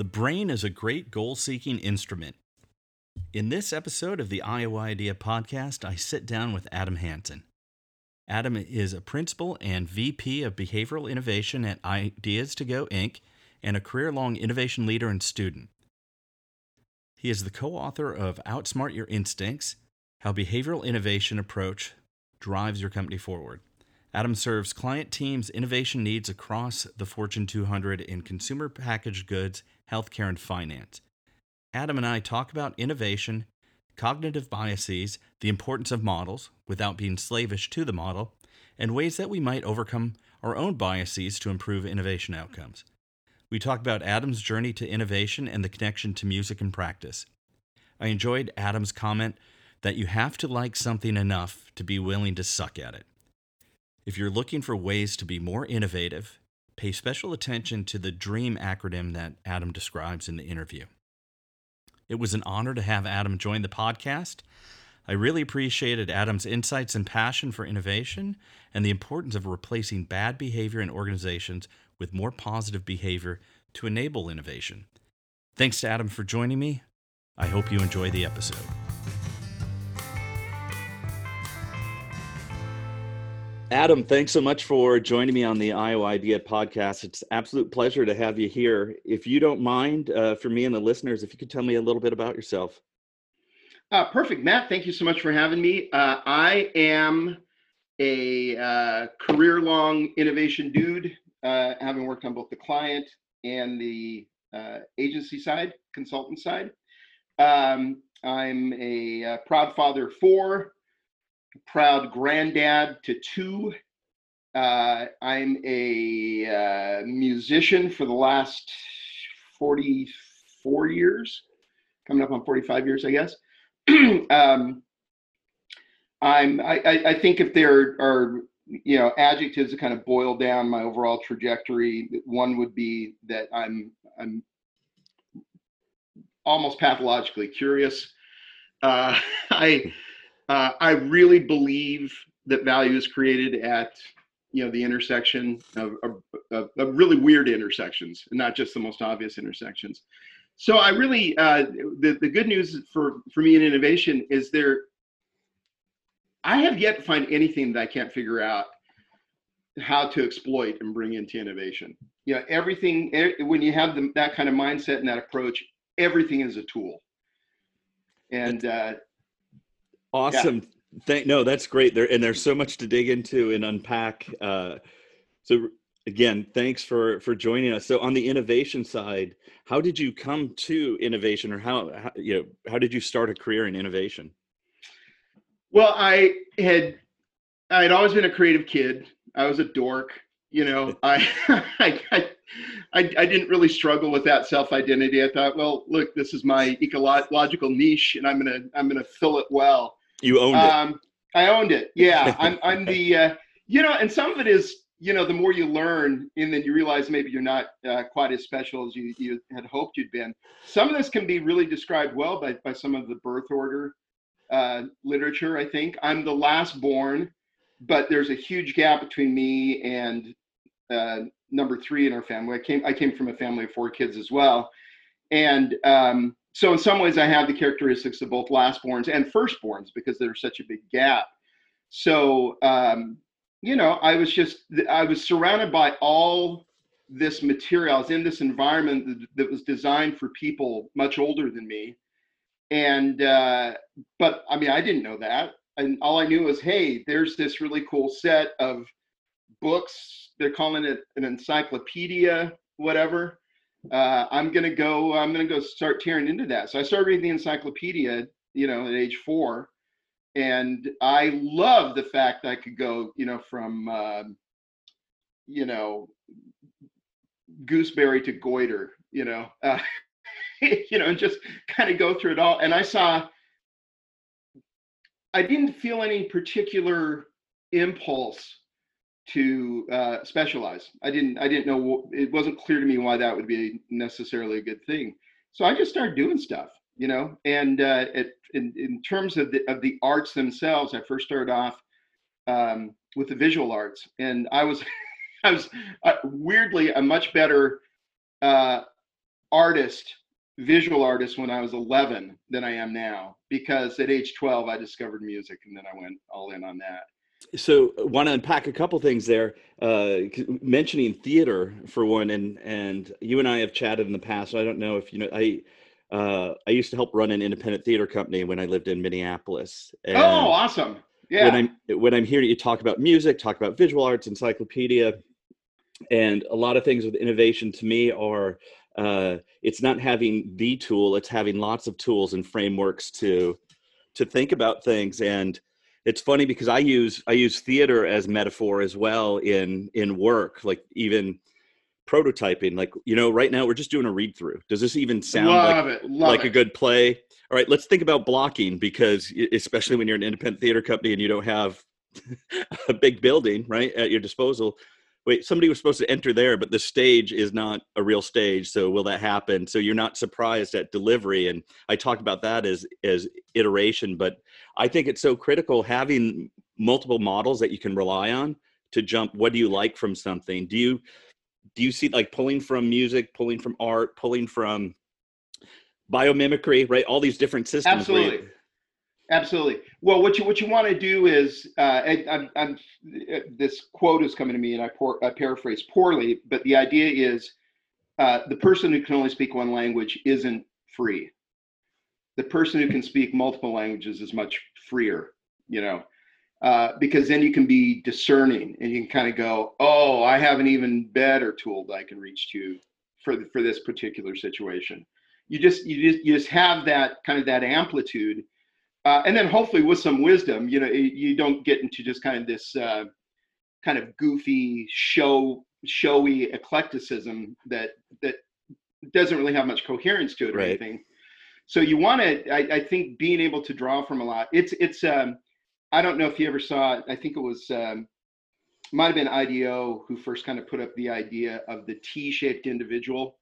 The brain is a great goal seeking instrument. In this episode of the Iowa Idea podcast, I sit down with Adam Hansen. Adam is a principal and VP of Behavioral Innovation at Ideas to Go Inc. and a career long innovation leader and student. He is the co author of Outsmart Your Instincts How Behavioral Innovation Approach Drives Your Company Forward. Adam serves client teams' innovation needs across the Fortune 200 in consumer packaged goods, healthcare, and finance. Adam and I talk about innovation, cognitive biases, the importance of models without being slavish to the model, and ways that we might overcome our own biases to improve innovation outcomes. We talk about Adam's journey to innovation and the connection to music and practice. I enjoyed Adam's comment that you have to like something enough to be willing to suck at it. If you're looking for ways to be more innovative, pay special attention to the DREAM acronym that Adam describes in the interview. It was an honor to have Adam join the podcast. I really appreciated Adam's insights and passion for innovation and the importance of replacing bad behavior in organizations with more positive behavior to enable innovation. Thanks to Adam for joining me. I hope you enjoy the episode. Adam, thanks so much for joining me on the Iowa Idea podcast. It's absolute pleasure to have you here. If you don't mind, uh, for me and the listeners, if you could tell me a little bit about yourself. Uh, perfect, Matt. Thank you so much for having me. Uh, I am a uh, career-long innovation dude uh, having worked on both the client and the uh, agency side, consultant side. Um, I'm a, proud father of four, proud granddad to two. Uh, I'm a uh, musician for the last 44 years, coming up on 45 years, I guess. um, I'm, I, I think if there are you know adjectives to kind of boil down my overall trajectory one would be that i'm i'm almost pathologically curious uh, i uh, i really believe that value is created at you know the intersection of, of, of, really weird intersections and not just the most obvious intersections so i really uh, the, the good news for for me in innovation is there I have yet to find anything that I can't figure out how to exploit and bring into innovation. You know, everything when you have the, that kind of mindset and that approach, everything is a tool. And uh, awesome. Yeah. Thank no, that's great. There and there's so much to dig into and unpack. Uh, so again, thanks for for joining us. So on the innovation side, how did you come to innovation, or how, how you know how did you start a career in innovation? Well, I had I had always been a creative kid. I was a dork. You know, I, I, I, I, didn't really struggle with that self identity. I thought, well, look, this is my ecological niche, and I'm gonna I'm gonna fill it well. You owned um, it. I owned it. Yeah, I'm I'm the uh, you know, and some of it is you know the more you learn, and then you realize maybe you're not uh, quite as special as you you had hoped you'd been. Some of this can be really described well by by some of the birth order uh, literature. I think I'm the last born, but there's a huge gap between me and uh, number three in our family. I came I came from a family of four kids as well, and um, so in some ways I have the characteristics of both lastborns and firstborns because there's such a big gap. So um, you know, I was just I was surrounded by all this material. I was in this environment that, that was designed for people much older than me and uh, but I mean, I didn't know that, and all I knew was, hey, there's this really cool set of books. They're calling it an encyclopedia, whatever. Uh, I'm gonna go. I'm gonna go start tearing into that. So I started reading the encyclopedia, you know, at age four, and I love the fact that I could go, you know, from, uh, you know, gooseberry to goiter, you know. Uh, you know, and just kind of go through it all. And I saw, I didn't feel any particular impulse to uh, specialize. I didn't, I didn't know, it wasn't clear to me why that would be necessarily a good thing. So I just started doing stuff, you know, and uh, it, in, in terms of the, of the arts themselves, I first started off um, with the visual arts and I was, I was uh, weirdly a much better uh, artist, visual artist when I was 11 than I am now because at age 12 I discovered music and then I went all in on that. So, want to unpack a couple things there. Uh, mentioning theater for one, and and you and I have chatted in the past. I don't know if you know I. Uh, I used to help run an independent theater company when I lived in Minneapolis. And oh, awesome! Yeah. When I'm when I'm hearing you talk about music, talk about visual arts, encyclopedia, and a lot of things with innovation to me are uh, it's not having the tool; it's having lots of tools and frameworks to to think about things and it's funny because I use I use theater as metaphor as well in in work, like even prototyping. Like you know, right now we're just doing a read through. Does this even sound Love like like it. a good play? All right, let's think about blocking because especially when you're an independent theater company and you don't have a big building right at your disposal wait somebody was supposed to enter there but the stage is not a real stage so will that happen? So you're not surprised at delivery and i talked about that as as iteration but i think it's so critical having multiple models that you can rely on to jump what do you like from something? Do you do you see like pulling from music pulling from art pulling from biomimicry right? All these different systems absolutely Absolutely. Well, what you what you want to do is, uh, I, I'm, I'm, this quote is coming to me, and I, pour, I paraphrase poorly, but the idea is, uh, the person who can only speak one language isn't free. The person who can speak multiple languages is much freer. You know, uh, because then you can be discerning and you can kind of go, oh, I have an even better tool that I can reach to for the, for this particular situation. You just you just you just have that kind of that amplitude uh, and then hopefully with some wisdom, you know, you don't get into just kind of this uh, kind of goofy show, showy eclecticism that that doesn't really have much coherence to it or right. anything. So you want to, I, I, think, being able to draw from a lot. It's it's. Um, I don't know if you ever saw. it. I think it was um, might have been IDEO who first kind of put up the idea of the T-shaped individual,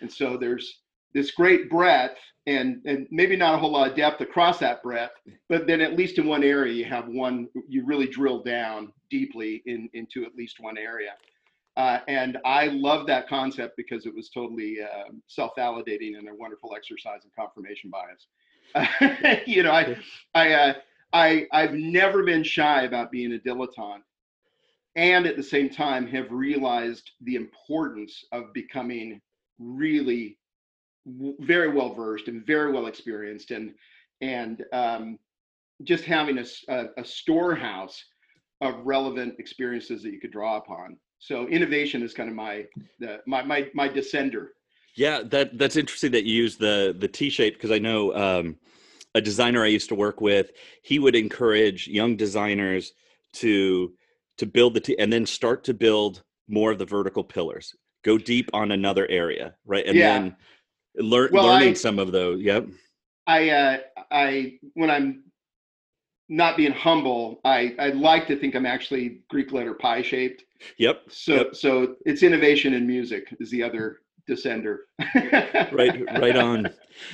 and so there's this great breadth and and maybe not a whole lot of depth across that breadth but then at least in one area you have one you really drill down deeply in into at least one area. Uh, and i love that concept because it was totally uh, self-validating and a wonderful exercise in confirmation bias. You know i i uh, i i've never been shy about being a dilettante and at the same time have realized the importance of becoming really very well versed and very well experienced and and um, just having a, a, a, storehouse of relevant experiences that you could draw upon. So innovation is kind of my the, my, my my descender. Yeah that that's interesting that you use the the t-shape because i know um, a designer i used to work with he would encourage young designers to to build the t and then start to build more of the vertical pillars. Go deep on another area right? And yeah. then Learn, well, learning I, some of those. Yep. I uh, I when I'm not being humble, I I like to think I'm actually Greek letter pi shaped. Yep. So yep. so it's innovation in music is the other descender. right right on.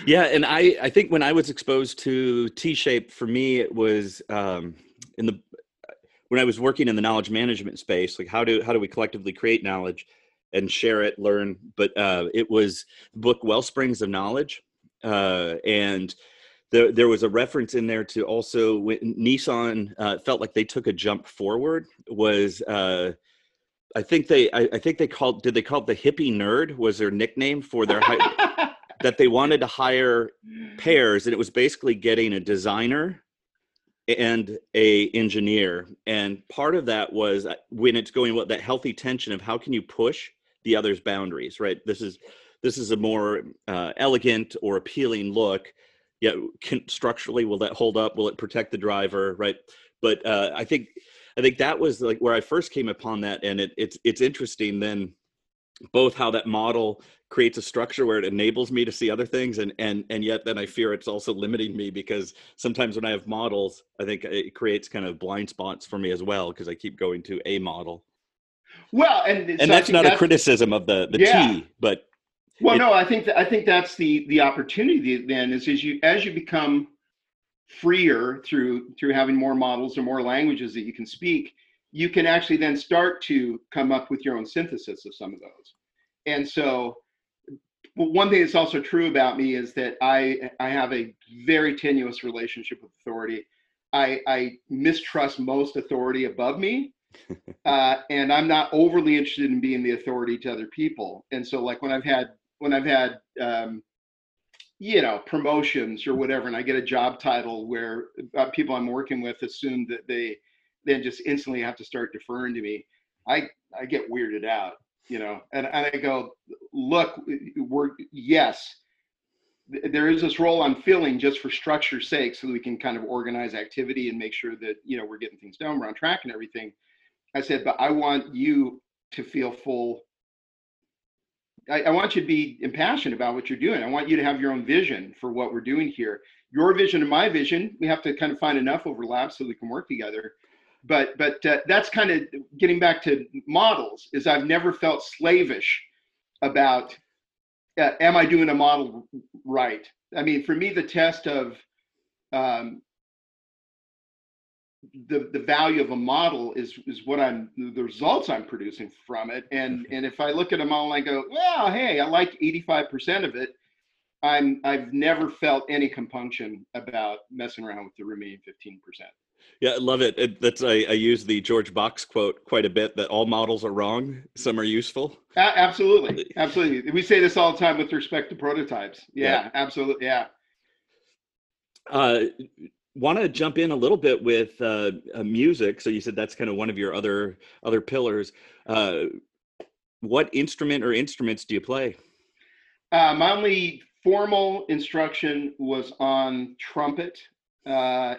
Yeah, and I I think when I was exposed to T shape for me it was um in the when I was working in the knowledge management space, like how do how do we collectively create knowledge? And share it, learn. But uh, it was the book Wellsprings of Knowledge, uh, and there there was a reference in there to also when Nissan uh, felt like they took a jump forward. Was uh, I think they I, I, think they called did they call it the hippie nerd was their nickname for their that they wanted to hire pairs and it was basically getting a designer and a engineer and part of that was uh, when it's going what that healthy tension of how can you push the other's boundaries right? This is this is a more uh, elegant or appealing look. Yeah can, structurally will that hold up? Will it protect the driver right? But uh, i think i think that was like where i first came upon that and it, it's it's interesting then both how that model creates a structure where it enables me to see other things and and and yet then i fear it's also limiting me because sometimes when i have models i think it creates kind of blind spots for me as well because i keep going to a model well and and so that's not that's, a criticism of the the yeah. t but well it, no i think that i think that's the the opportunity then is as you as you become freer through through having more models or more languages that you can speak you can actually then start to come up with your own synthesis of some of those and so one thing that's also true about me is that I I have a very tenuous relationship with authority. I, I mistrust most authority above me, uh, and I'm not overly interested in being the authority to other people. And so, like when I've had when I've had um, you know promotions or whatever, and I get a job title where uh, people I'm working with assume that they then just instantly have to start deferring to me, I I get weirded out you know and, and i go look we're yes there is this role i'm filling just for structure's sake so we can kind of organize activity and make sure that you know we're getting things done we're on track and everything i said but i want you to feel full. I, I want you to be impassioned about what you're doing. I want you to have your own vision for what we're doing here. Your vision and my vision we have to kind of find enough overlap so we can work together. But but uh, that's kind of getting back to models is i've never felt slavish about uh, am i doing a model right? I mean for me the test of um, the the value of a model is is what i'm the results i'm producing from it and and if i look at a model and i go well hey i like 85% of it i'm i've never felt any compunction about messing around with the remaining 15% yeah, I love it. it that's I, I, use the George Box quote quite a bit that all models are wrong, some are useful. Absolutely, absolutely. We say this all the time with respect to prototypes. Yeah, yeah. absolutely. Yeah. Uh, want to jump in a little bit with uh, uh, music. So you said that's kind of one of your other other pillars. Uh, what instrument or instruments do you play? Uh, my only formal instruction was on trumpet uh,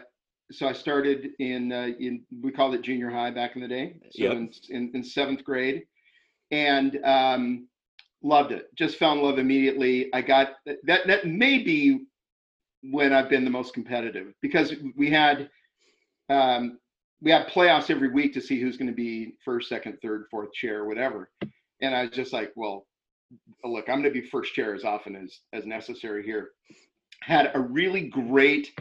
so I started in uh, in we called it junior high back in the day. So yep. in, in, in seventh grade, and um, loved it. Just fell in love immediately. I got that. That may be when I've been the most competitive because we had um, we had playoffs every week to see who's going to be first, second, third, fourth chair, whatever. And I was just like, well, look, I'm going to be first chair as often as as necessary here. Had a really great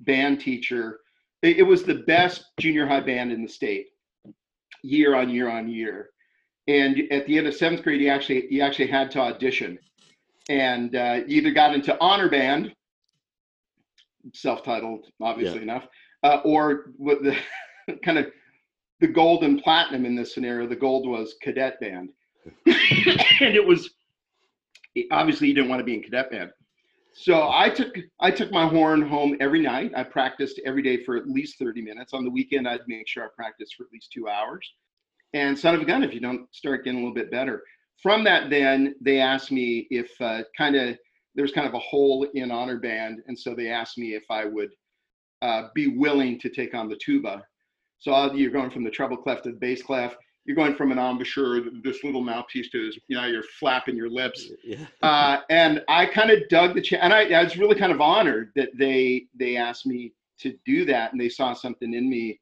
band teacher it, was the best junior high band in the state year on year on year. And at the end of seventh grade, you actually you actually had to audition, and uh, either got into honor band, self-titled, obviously yeah. enough, uh, or with the kind of the gold and platinum in this scenario. The gold was cadet band, and it was obviously you didn't want to be in cadet band. So I took I took my horn home every night. I practiced every day for at least 30 minutes. On the weekend, I'd make sure I practiced for at least two hours. And son of a gun, if you don't start getting a little bit better. From that, then they asked me if uh, kind of there's kind of a hole in honor band, and so they asked me if I would uh, be willing to take on the tuba. So you're going from the treble clef to the bass clef you're going from an embouchure, this little mouthpiece to, you know, you're flapping your lips. Yeah. uh, and I kind of dug the, and I, I, was really kind of honored that they, they asked me to do that. And they saw something in me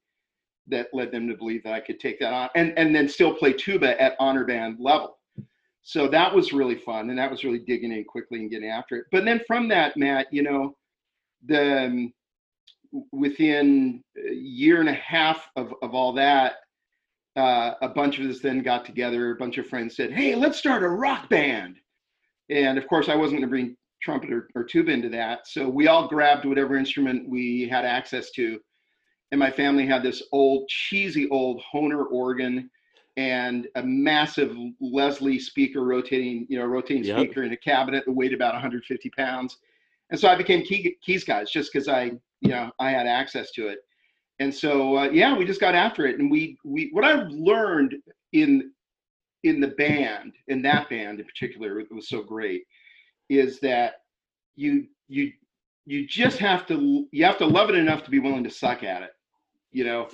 that led them to believe that I could take that on and, and then still play tuba at honor band level. So that was really fun. And that was really digging in quickly and getting after it. But then from that, Matt, you know, the, um, within a year and a half of, of all that, uh, a bunch of us then got together. A bunch of friends said, "Hey, let's start a rock band." And of course, I wasn't going to bring trumpet or, or tuba into that, so we all grabbed whatever instrument we had access to. And my family had this old, cheesy old Hohner organ and a massive Leslie speaker rotating, you know, rotating yep. speaker in a cabinet that weighed about 150 pounds. And so I became key, keys guys just because I, you know, I had access to it and so uh, yeah we just got after it and we we what i've learned in in the band in that band in particular it was so great is that you you you just have to you have to love it enough to be willing to suck at it you know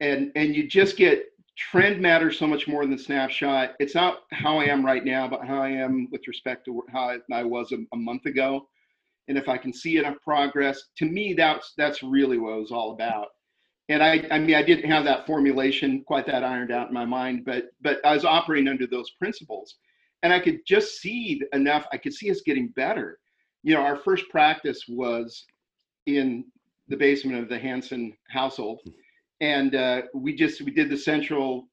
and and you just get trend matters so much more than snapshot. It's not how I am right now, but how I am with respect to how I was a, a month ago. And if I can see enough progress, to me, that's that's really what it was all about. And I, I mean, I didn't have that formulation quite that ironed out in my mind, but but I was operating under those principles, and I could just see enough. I could see us getting better. You know, our first practice was in the basement of the Hansen household, and uh, we just we did the central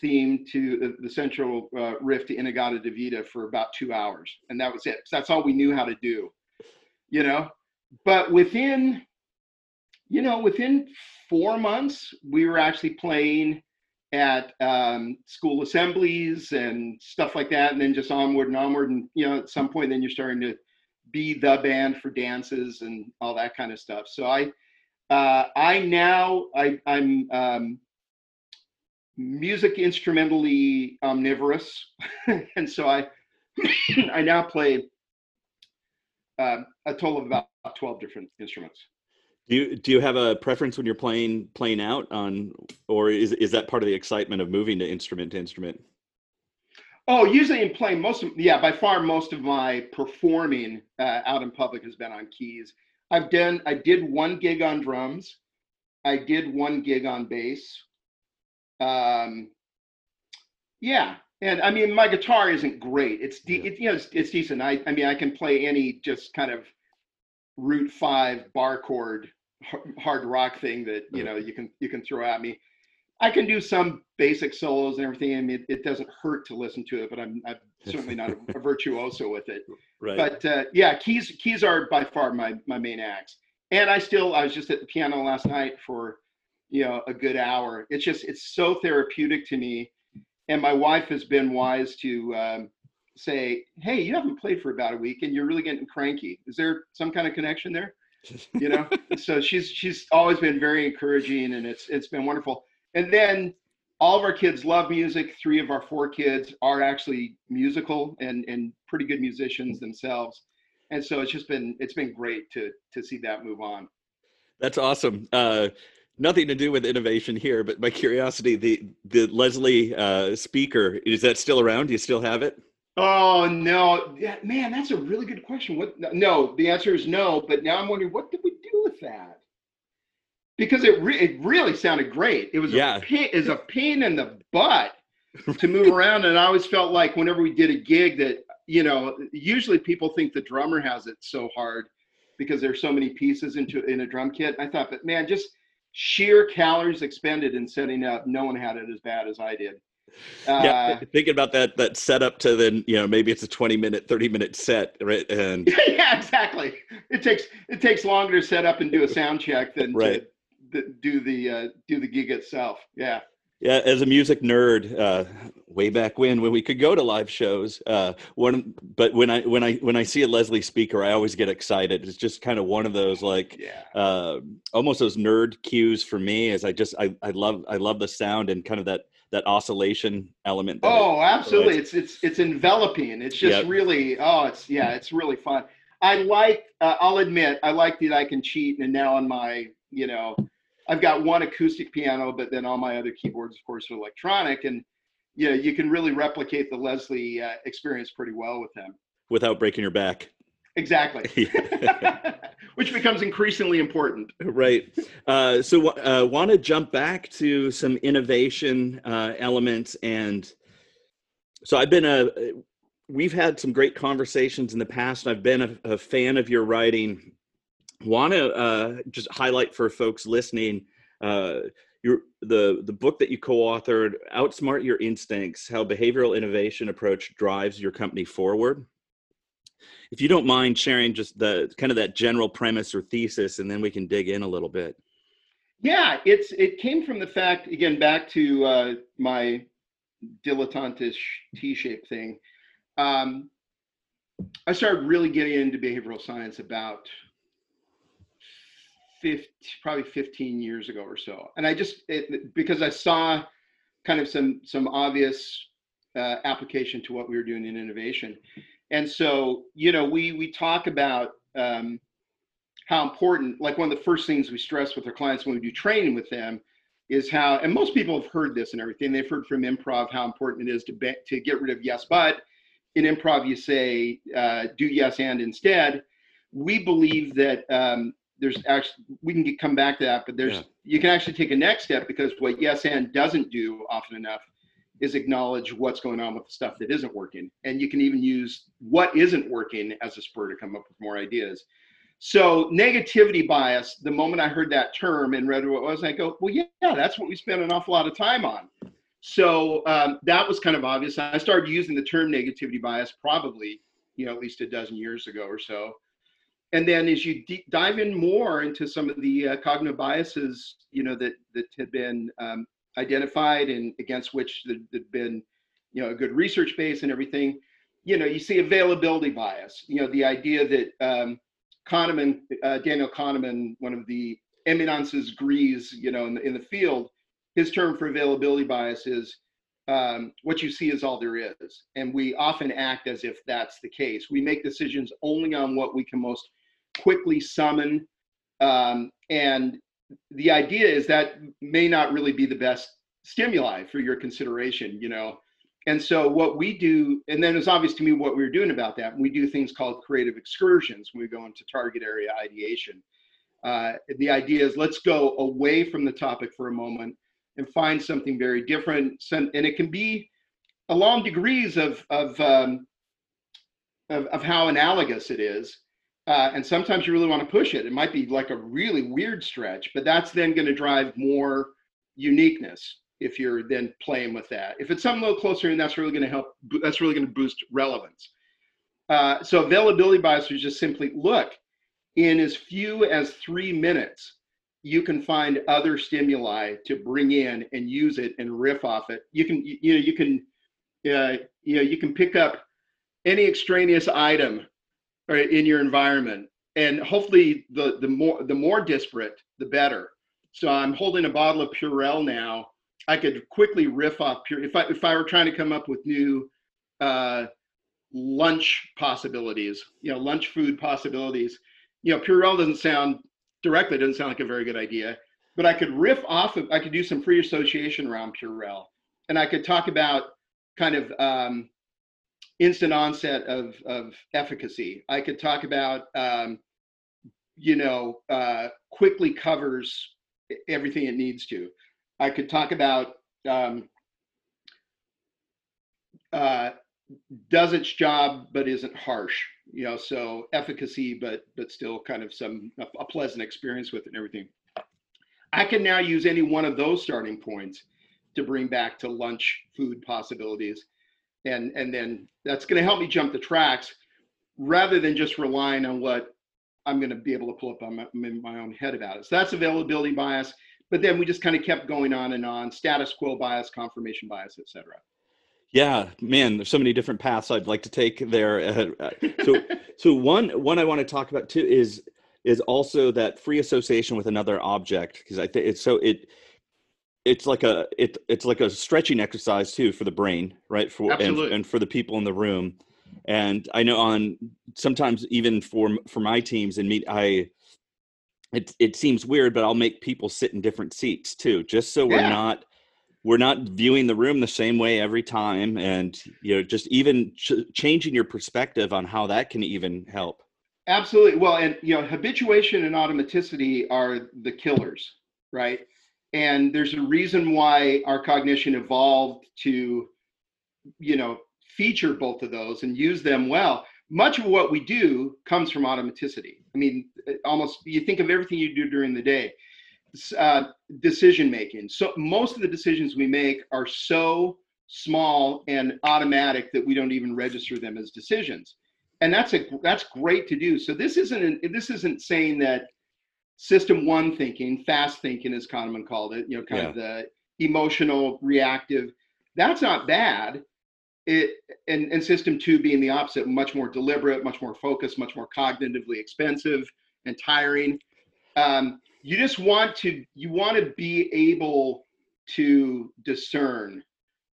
theme to the, the central uh, riff to In-A-Gadda-Da-Vida for about two hours, and that was it. That's all we knew how to do, you know. But within, you know, within four months, we were actually playing at um, school assemblies and stuff like that, and then just onward and onward. And you know, at some point, then you're starting to be the band for dances and all that kind of stuff. So I uh, I now I, I'm um, music instrumentally omnivorous, and so I I now play uh, a total of about twelve different instruments. Do you do you have a preference when you're playing playing out on, or is is that part of the excitement of moving to instrument to instrument? Oh, usually in playing most of yeah, by far most of my performing uh, out in public has been on keys. I've done I did one gig on drums. I did one gig on bass. Um, yeah, and I mean my guitar isn't great. It's de- yeah. it, you know it's, it's, decent. I I mean I can play any just kind of root five bar chord hard rock thing that you know you can you can throw at me. I can do some basic solos and everything. I mean, it, it doesn't hurt to listen to it, but I'm, I'm certainly not a, a, virtuoso with it. Right. But uh, yeah, keys keys are by far my my main axe. And I still I was just at the piano last night for you know a good hour. It's just it's so therapeutic to me. And my wife has been wise to um, say, "Hey, you haven't played for about a week, and you're really getting cranky. Is there some kind of connection there?" You know. so she's she's always been very encouraging, and it's it's been wonderful and then all of our kids love music. Three of our four kids are actually musical and, and pretty good musicians themselves. And so it's just been it's been great to to see that move on. That's awesome. Uh, nothing to do with innovation here, but my curiosity, the the Leslie uh, speaker, is that still around? Do you still have it? Oh no, man, that's a really good question. What? No, the answer is no. But now I'm wondering, what did we do with that? Because it re- it really sounded great. It was yeah. a pain, is a pain in the butt to move around, and I always felt like whenever we did a gig that you know usually people think the drummer has it so hard because there's so many pieces into in a drum kit. I thought, but man, just sheer calories expended in setting up, no one had it as bad as I did. Uh, yeah, thinking about that that setup to then you know maybe it's a 20 minute 30 minute set right and yeah exactly it takes it takes longer to set up and do a sound check than right. to do the uh, do the gig itself. Yeah. Yeah, as a music nerd, uh, way back when when we could go to live shows, uh, one but when I when I when I see a Leslie speaker, I always get excited. It's just kind of one of those like yeah. uh, almost those nerd cues for me. As I just I, I love I love the sound and kind of that that oscillation element. oh, it absolutely! It's it's it's enveloping. It's just yep. really oh, it's yeah, it's really fun. I like. Uh, I'll admit, I like that I can cheat, and now on my you know I've got one acoustic piano, but then all my other keyboards, of course, are electronic. And you know, you can really replicate the Leslie uh, experience pretty well with them without breaking your back. Exactly. Which becomes increasingly important. Right. Uh, so, uh, want to jump back to some innovation uh, elements, and so I've been a. We've had some great conversations in the past. I've been a, a fan of your writing want to uh, just highlight for folks listening uh, your the the book that you co-authored outsmart your instincts how behavioral innovation approach drives your company forward. If you don't mind sharing just the kind of that general premise or thesis and then we can dig in a little bit. Yeah it's it came from the fact again back to uh, my dilettantish t-shaped thing. Um, i started really getting into behavioral science about 50, probably 15 years ago or so. And I just, it, because I saw kind of some, some obvious uh, application to what we were doing in innovation. And so, you know, we, we talk about um, how important, like one of the first things we stress with our clients when we do training with them is how, and most people have heard this and everything. They've heard from improv how important it is to be, to get rid of yes but. In improv, you say uh, do yes and instead. We believe that um, there's actually we can get, come back to that, but there's yeah. you can actually take a next step because what yes and doesn't do often enough is acknowledge what's going on with the stuff that isn't working, and you can even use what isn't working as a spur to come up with more ideas. So negativity bias, the moment I heard that term and read what it was, I go, well, yeah, that's what we spend an awful lot of time on. So um, that was kind of obvious. I started using the term negativity bias probably, you know, at least a dozen years ago or so. And then as you d- dive in more into some of the uh, cognitive biases, you know, that that had been um, identified and against which there had been, you know, a good research base and everything, you know, you see availability bias. You know, the idea that um, Kahneman, uh, Daniel Kahneman, one of the eminences grise, you know, in the, in the field, his term for availability bias is um, what you see is all there is. And we often act as if that's the case. We make decisions only on what we can most quickly summon. Um, and the idea is that may not really be the best stimuli for your consideration, you know. And so what we do, and then it's obvious to me what we are doing about that. We do things called creative excursions when we go into target area ideation. Uh, the idea is let's go away from the topic for a moment and find something very different. And it can be along degrees of of um, of, of, how analogous it is. Uh, and sometimes you really want to push it. It might be like a really weird stretch, but that's then going to drive more uniqueness if you're then playing with that. If it's something a little closer, and that's really going to help. That's really going to boost relevance. Uh, so availability bias is just simply look in as few as three minutes. You can find other stimuli to bring in and use it and riff off it. You can you know you can uh, you know you can pick up any extraneous item in your environment. And hopefully the the more the more disparate the better. So i'm holding a bottle of purell now. I could quickly riff off pure if i if i were trying to come up with new uh, lunch possibilities you know lunch food possibilities. You know purell doesn't sound directly doesn't sound like a very good idea but i could riff off of i could do some free association around purell. And i could talk about kind of um, instant onset of, of efficacy. I could talk about, um, you know, uh, quickly covers everything it needs to. I could talk about um, uh, does its job but isn't harsh. You know, so efficacy but but still kind of some a, a pleasant experience with it and everything. I can now use any one of those starting points to bring back to lunch food possibilities and and then that's going to help me jump the tracks rather than just relying on what I'm going to be able to pull up on my, in my own head about it. So that's availability bias. But then we just kind of kept going on and on: status quo bias, confirmation bias, etc. Yeah, man, there's so many different paths I'd like to take there. Uh, so, so one one I want to talk about too is is also that free association with another object because I think it's so it it's like a it it's like a stretching exercise too for the brain right for and, and, for the people in the room. And i know on sometimes even for for my teams and me i it it seems weird but i'll make people sit in different seats too just so we're not we're not viewing the room the same way every time and you know just even ch- changing your perspective on how that can even help. Absolutely. Well and you know habituation and automaticity are the killers right and there's a reason why our cognition evolved to you know feature both of those and use them well. Much of what we do comes from automaticity. I mean almost you think of everything you do during the day. Uh, decision making. So most of the decisions we make are so small and automatic that we don't even register them as decisions. And that's a that's great to do. So this isn't this isn't saying that system one thinking, fast thinking, as Kahneman called it, you know, kind yeah. of the emotional, reactive. That's not bad. It and, and system two being the opposite, much more deliberate, much more focused, much more cognitively expensive and tiring. Um, you just want to you want to be able to discern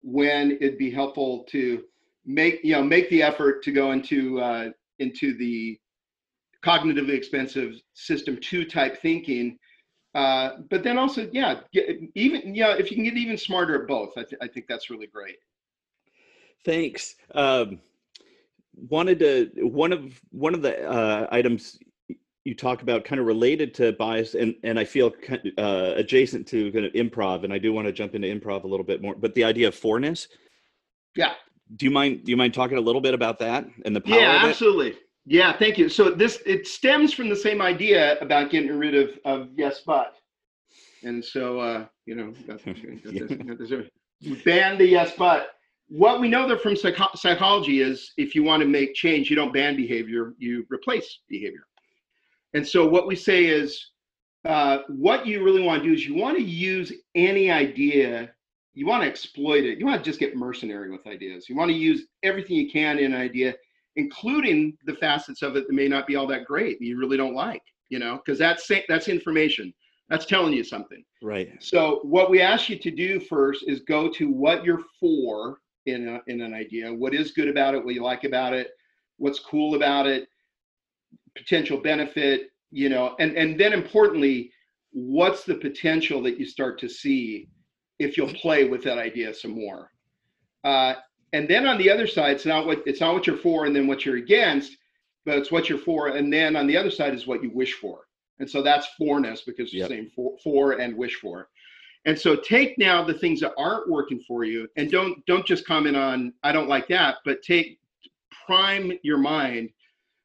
when it'd be helpful to make you know make the effort to go into uh, into the cognitively expensive system two type thinking. Uh, but then also, yeah, get, even yeah, if you can get even smarter at both, I, th- I think that's really great. Thanks. Um, wanted to one of one of the uh, items you talk about kind of related to bias and and I feel kind of, uh, adjacent to kind of improv and I do want to jump into improv a little bit more but the idea of forness yeah. Do you mind do you mind talking a little bit about that and the power yeah absolutely yeah thank you so this it stems from the same idea about getting rid of of yes but and so uh you know got, got this, got ban the yes but what we know that from psych- psychology is if you want to make change, you don't ban behavior, you replace behavior. And so what we say is uh, what you really want to do is you want to use any idea, you want to exploit it. You want to just get mercenary with ideas. You want to use everything you can in an idea, including the facets of it that may not be all that great, that you really don't like, you know, because that's that's information. That's telling you something. Right. So what we ask you to do first is go to what you're for in, a, in an idea. What is good about it? What you like about it? What's cool about it? Potential benefit, you know, and and then importantly, what's the potential that you start to see if you'll play with that idea some more? Uh, and then on the other side, it's not what it's not what you're for, and then what you're against, but it's what you're for, and then on the other side is what you wish for. And so that's forness because you're yep. saying for, for and wish for. And so take now the things that aren't working for you and don't don't just comment on I don't like that, but take prime your mind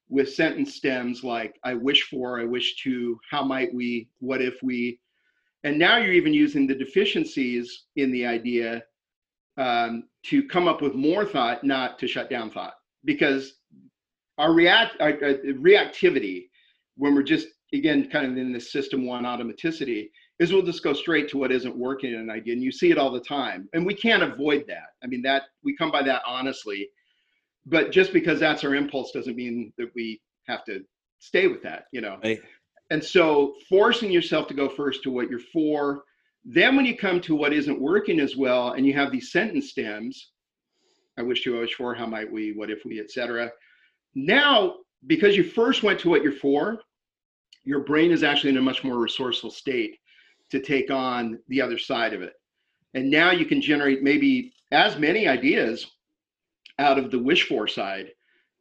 with sentence stems like I wish for, I wish to, how might we, what if we, and now you're even using the deficiencies in the idea um, to come up with more thought, not to shut down thought, because our react our, our reactivity when we're just again kind of in this system one automaticity is we'll just go straight to what isn't working in an idea. And you see it all the time. And we can't avoid that. I mean, that we come by that honestly. But just because that's our impulse doesn't mean that we have to stay with that, you know. Right. And so forcing yourself to go first to what you're for. Then when you come to what isn't working as well, and you have these sentence stems, I wish to, I wish for, how might we, what if we, etc. Now, because you first went to what you're for, your brain is actually in a much more resourceful state to take on the other side of it. And now you can generate maybe as many ideas out of the wish for side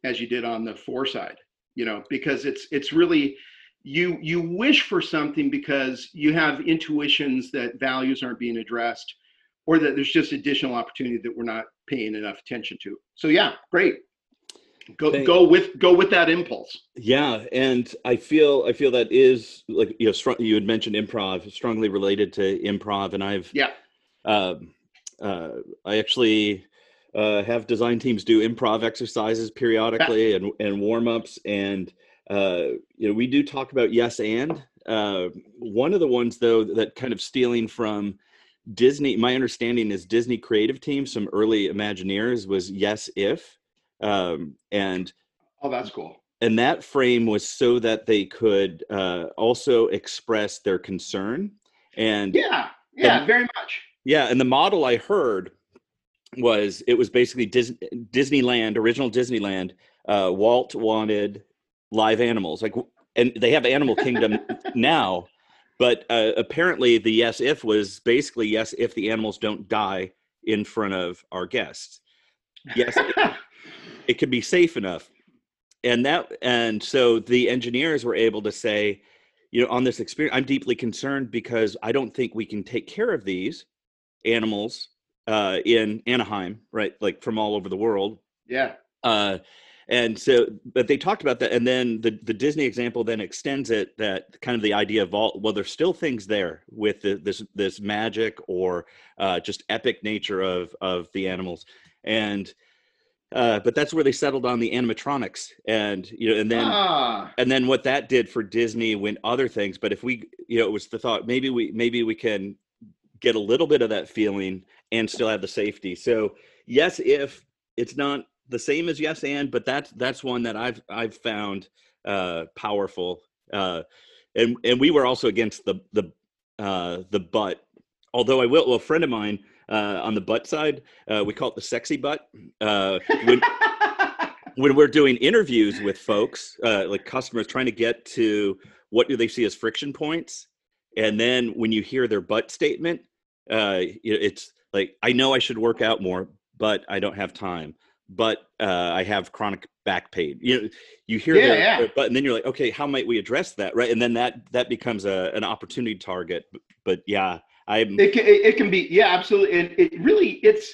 as you did on the for side, you know, because it's it's really you you wish for something because you have intuitions that values aren't being addressed or that there's just additional opportunity that we're not paying enough attention to. So yeah, great. Go Thank go with go with that impulse. Yeah and i feel i feel that is like you know strong, you had mentioned improv strongly related to improv and i've yeah. uh, uh, i actually uh, have design teams do improv exercises periodically and and warm-ups and uh, you know we do talk about yes and uh, one of the ones though that kind of stealing from disney my understanding is disney creative team some early imagineers was yes if um, and oh, that's cool. And that frame was so that they could uh, also express their concern. And yeah, yeah, and, very much. Yeah, and the model I heard was it was basically Dis- Disneyland, original Disneyland. Uh, Walt wanted live animals, like, and they have Animal Kingdom now, but uh, apparently the yes if was basically yes if the animals don't die in front of our guests. Yes, it could be safe enough. And that and so the engineers were able to say you know on this experience i'm deeply concerned because i don't think we can take care of these animals uh in anaheim right like from all over the world. Yeah. Uh and so but they talked about that and then the the disney example then extends it that kind of the idea of all well there's still things there with the, this this magic or uh just epic nature of of the animals. And uh, but that's where they settled on the animatronics and you know and then ah. and then what that did for disney went other things. But if we you know it was the thought maybe we maybe we can get a little bit of that feeling and still have the safety. So yes if it's not the same as yes and but that's that's one that i've i've found uh powerful uh and and we were also against the the uh the butt although i will well, a friend of mine uh, on the butt side. Uh, we call it the sexy butt. Uh, when, when, we're doing interviews with folks, uh, like customers, trying to get to what do they see as friction points, and then when you hear their butt statement uh it's like i know i should work out more but i don't have time but uh, i have chronic back pain you know you hear Yeah, their, yeah. their but and then you're like okay how might we address that right and then that that becomes a an opportunity target but, but yeah i'm It can, it, it can be, yeah, absolutely. And it really, it's,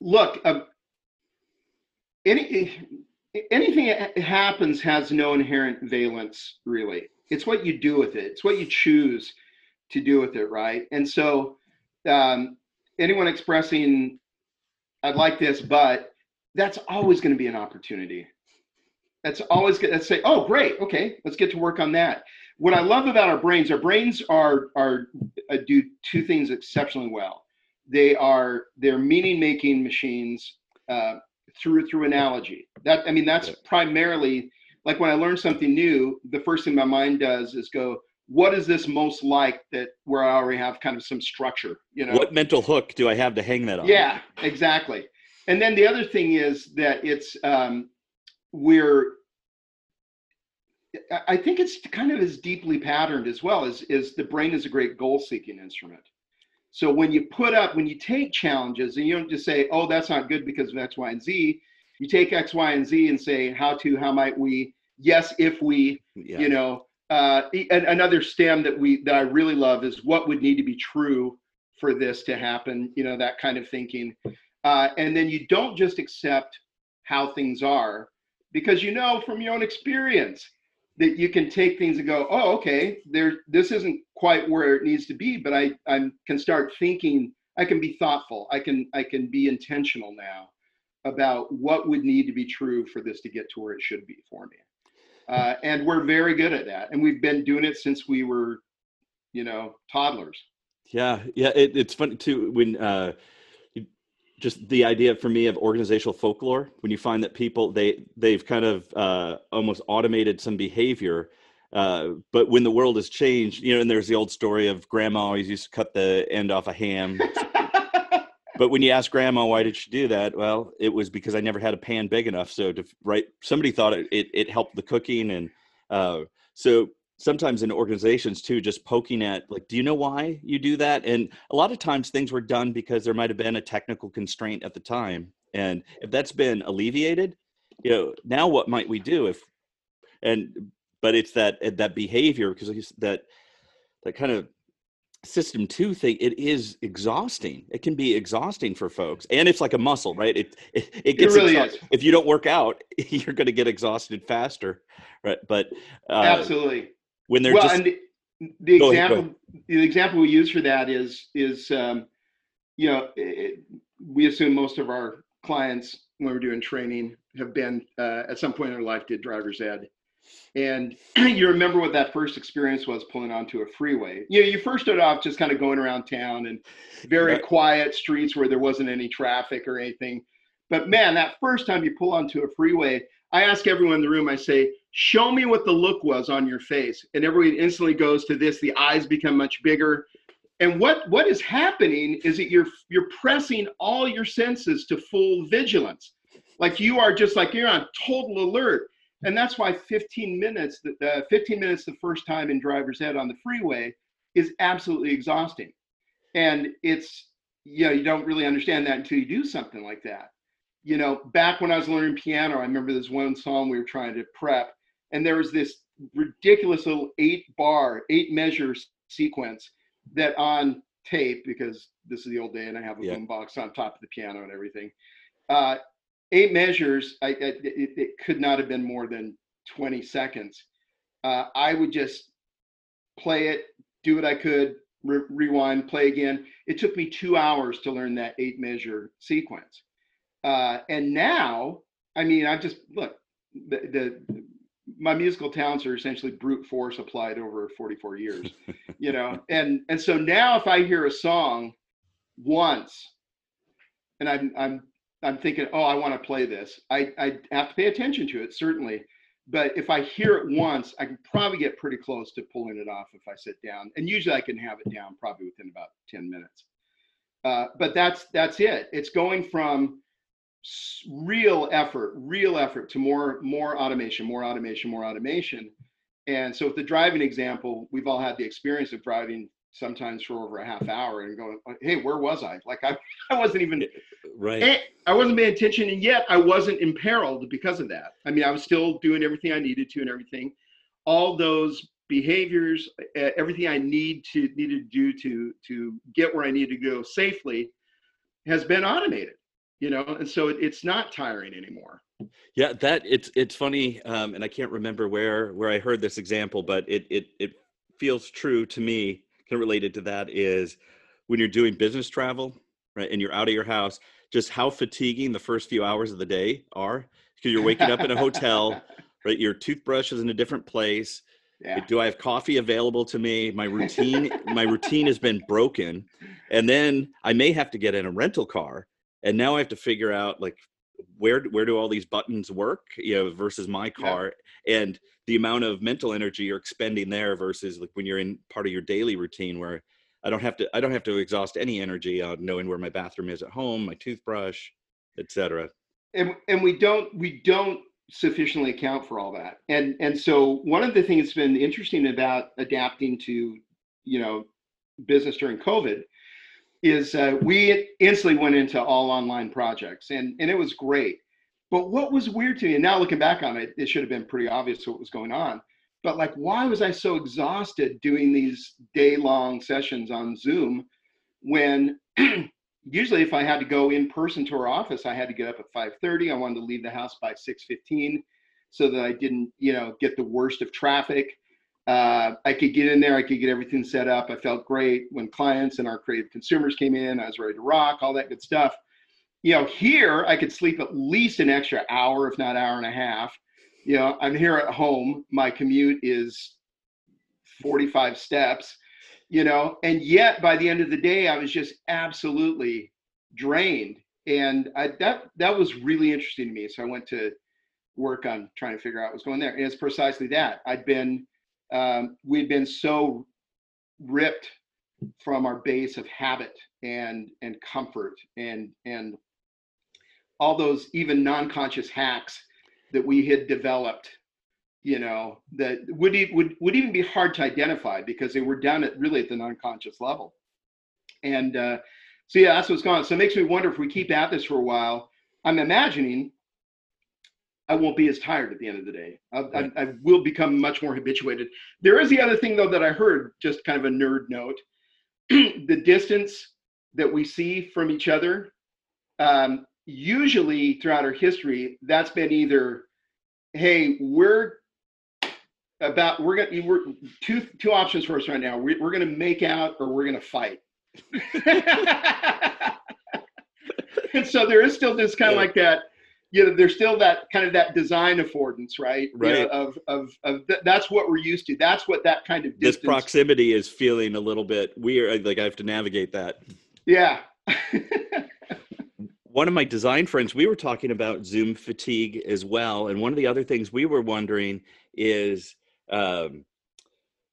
look, um, any, anything that happens has no inherent valence, really. It's what you do with it. It's what you choose to do with it, right? And so, um, anyone expressing, I'd like this, but that's always going to be an opportunity. That's always going to say, oh, great, okay, let's get to work on that. What I love about our brains, our brains are are uh, do two things exceptionally well. They are they're meaning making machines uh, through through analogy. That I mean that's Yeah. primarily like when I learn something new, the first thing my mind does is go, what is this most like that where I already have kind of some structure, you know? what mental hook do i have to hang that on Yeah, exactly. And then the other thing is that it's um, we're I- think it's kind of as deeply patterned as well as is the brain is a great goal seeking instrument. So when you put up when you take challenges and you don't just say, oh, that's not good because of X, Y, and Z, you take X, Y, and Z and say, how to, how might we, yes, if we, yeah you know uh, and another stem that we that i really love is what would need to be true for this to happen you know that kind of thinking. Uh, and then you don't just accept how things are because you know from your own experience that you can take things and go oh okay there this isn't quite where it needs to be but i i can start thinking i can be thoughtful i can i can be intentional now about what would need to be true for this to get to where it should be for me uh, and we're very good at that and we've been doing it since we were you know toddlers Yeah, yeah, it, it's funny too when uh, just the idea for me of organizational folklore. When you find that people they they've kind of uh, almost automated some behavior, uh, but when the world has changed, you know, and there's the old story of grandma always used to cut the end off a ham. But when you ask grandma why did she do that, well, it was because I never had a pan big enough. So to right, somebody thought it it, it helped the cooking, and uh, so sometimes in organizations too, just poking at like, do you know why you do that? And a lot of times things were done because there might have been a technical constraint at the time, and if that's been alleviated, you know, now what might we do if and but it's that that behavior because that that kind of system two thing it is exhausting. It can be exhausting for folks and it's like a muscle right? It it, it gets really exhaust- is. if you don't work out you're going to get exhausted faster right? But uh, absolutely. when they're well just and the, the Go ahead, example the example we use for that is is um, you know it, we assume most of our clients when we're doing training have been uh, at some point in their life did driver's ed and you remember what that first experience was pulling onto a freeway. You know you first started off just kind of going around town and very Yeah. quiet streets where there wasn't any traffic or anything. But man that first time you pull onto a freeway i ask everyone in the room i say show me what the look was on your face. And everyone instantly goes to this the eyes become much bigger. And what what is happening is that you're you're pressing all your senses to full vigilance. Like you are just like you're on total alert and that's why 15 minutes uh, 15 minutes the first time in driver's ed on the freeway is absolutely exhausting and it's you know you don't really understand that until you do something like that you know back when i was learning piano i remember this one song we were trying to prep and there was this ridiculous little eight bar eight measure sequence that on tape because this is the old day and i have a Yeah. boombox on top of the piano and everything uh, eight measures I, I it, it could not have been more than 20 seconds. Uh, i would just play it do what i could re- rewind play again. It took me two hours to learn that eight measure sequence. Uh, and now i mean i just look the, the my musical talents are essentially brute force applied over 44 years you know? And and so now if i hear a song once and i'm i'm i'm thinking oh i want to play this. I i have to pay attention to it certainly but if i hear it once i can probably get pretty close to pulling it off if i sit down and usually i can have it down probably within about 10 minutes. Uh, but that's that's it. It's going from real effort real effort to more more automation more automation more automation. And so, with the driving example, we've all had the experience of driving sometimes for over a half hour and going, "Hey, where was I?" Like I, I wasn't even eh, right. Eh, I wasn't paying attention, and yet I wasn't imperiled because of that. I mean, I was still doing everything I needed to and everything. All those behaviors, eh, everything I need to needed to do to to get where I need to go safely, has been automated. You know, and so it, it's not tiring anymore. Yeah, that it's it's funny, um, and I can't remember where where I heard this example, but it it it feels true to me. Kind of related to that is when you're doing business travel, right, and you're out of your house, just how fatiguing the first few hours of the day are because you're waking up in a hotel, right? Your toothbrush is in a different place. Yeah. Do I have coffee available to me? My routine, my routine has been broken, and then I may have to get in a rental car, and now I have to figure out like where where do all these buttons work you know versus my car yeah. and the amount of mental energy you're expending there versus like when you're in part of your daily routine where i don't have to i don't have to exhaust any energy on knowing where my bathroom is at home my toothbrush etc and and we don't we don't sufficiently account for all that and and so one of the things that's been interesting about adapting to you know business during covid is uh, we instantly went into all online projects and, and it was great. But what was weird to me, and now looking back on it, it should have been pretty obvious what was going on. But like, why was I so exhausted doing these day long sessions on Zoom when usually if I had to go in person to our office, I had to get up at 5:30. I wanted to leave the house by 6:15 so that I didn't, you know, get the worst of traffic uh, I could get in there, I could get everything set up. I felt great when clients and our creative consumers came in. I was ready to rock, all that good stuff. You know, here I could sleep at least an extra hour, if not hour and a half. You know, I'm here at home. My commute is 45 steps, you know, and yet by the end of the day, I was just absolutely drained. And I, that that was really interesting to me. So I went to work on trying to figure out what's going there. And it's precisely that. I'd been um, we've been so ripped from our base of habit and and comfort and and all those even non-conscious hacks that we had developed you know that would would would even be hard to identify because they were done at really at the non-conscious level. And uh, so yeah that's what's going on. So it makes me wonder if we keep at this for a while. I'm imagining I won't be as tired at the end of the day. I, right. I, I, will become much more habituated. There is the other thing, though, that I heard, just kind of a nerd note the distance that we see from each other. Um, usually throughout our history, that's been either, hey, we're about, we're going to, we're two, two options for us right now. We're, we're going to make out or we're going to fight. and so there is still this kind of like that you know there's still that kind of that design affordance right? Right. you know, of of, of th- that's what we're used to. That's what that kind of distance... this proximity is feeling a little bit weird like i have to navigate that. Yeah. One of my design friends we were talking about zoom fatigue as well and one of the other things we were wondering is um,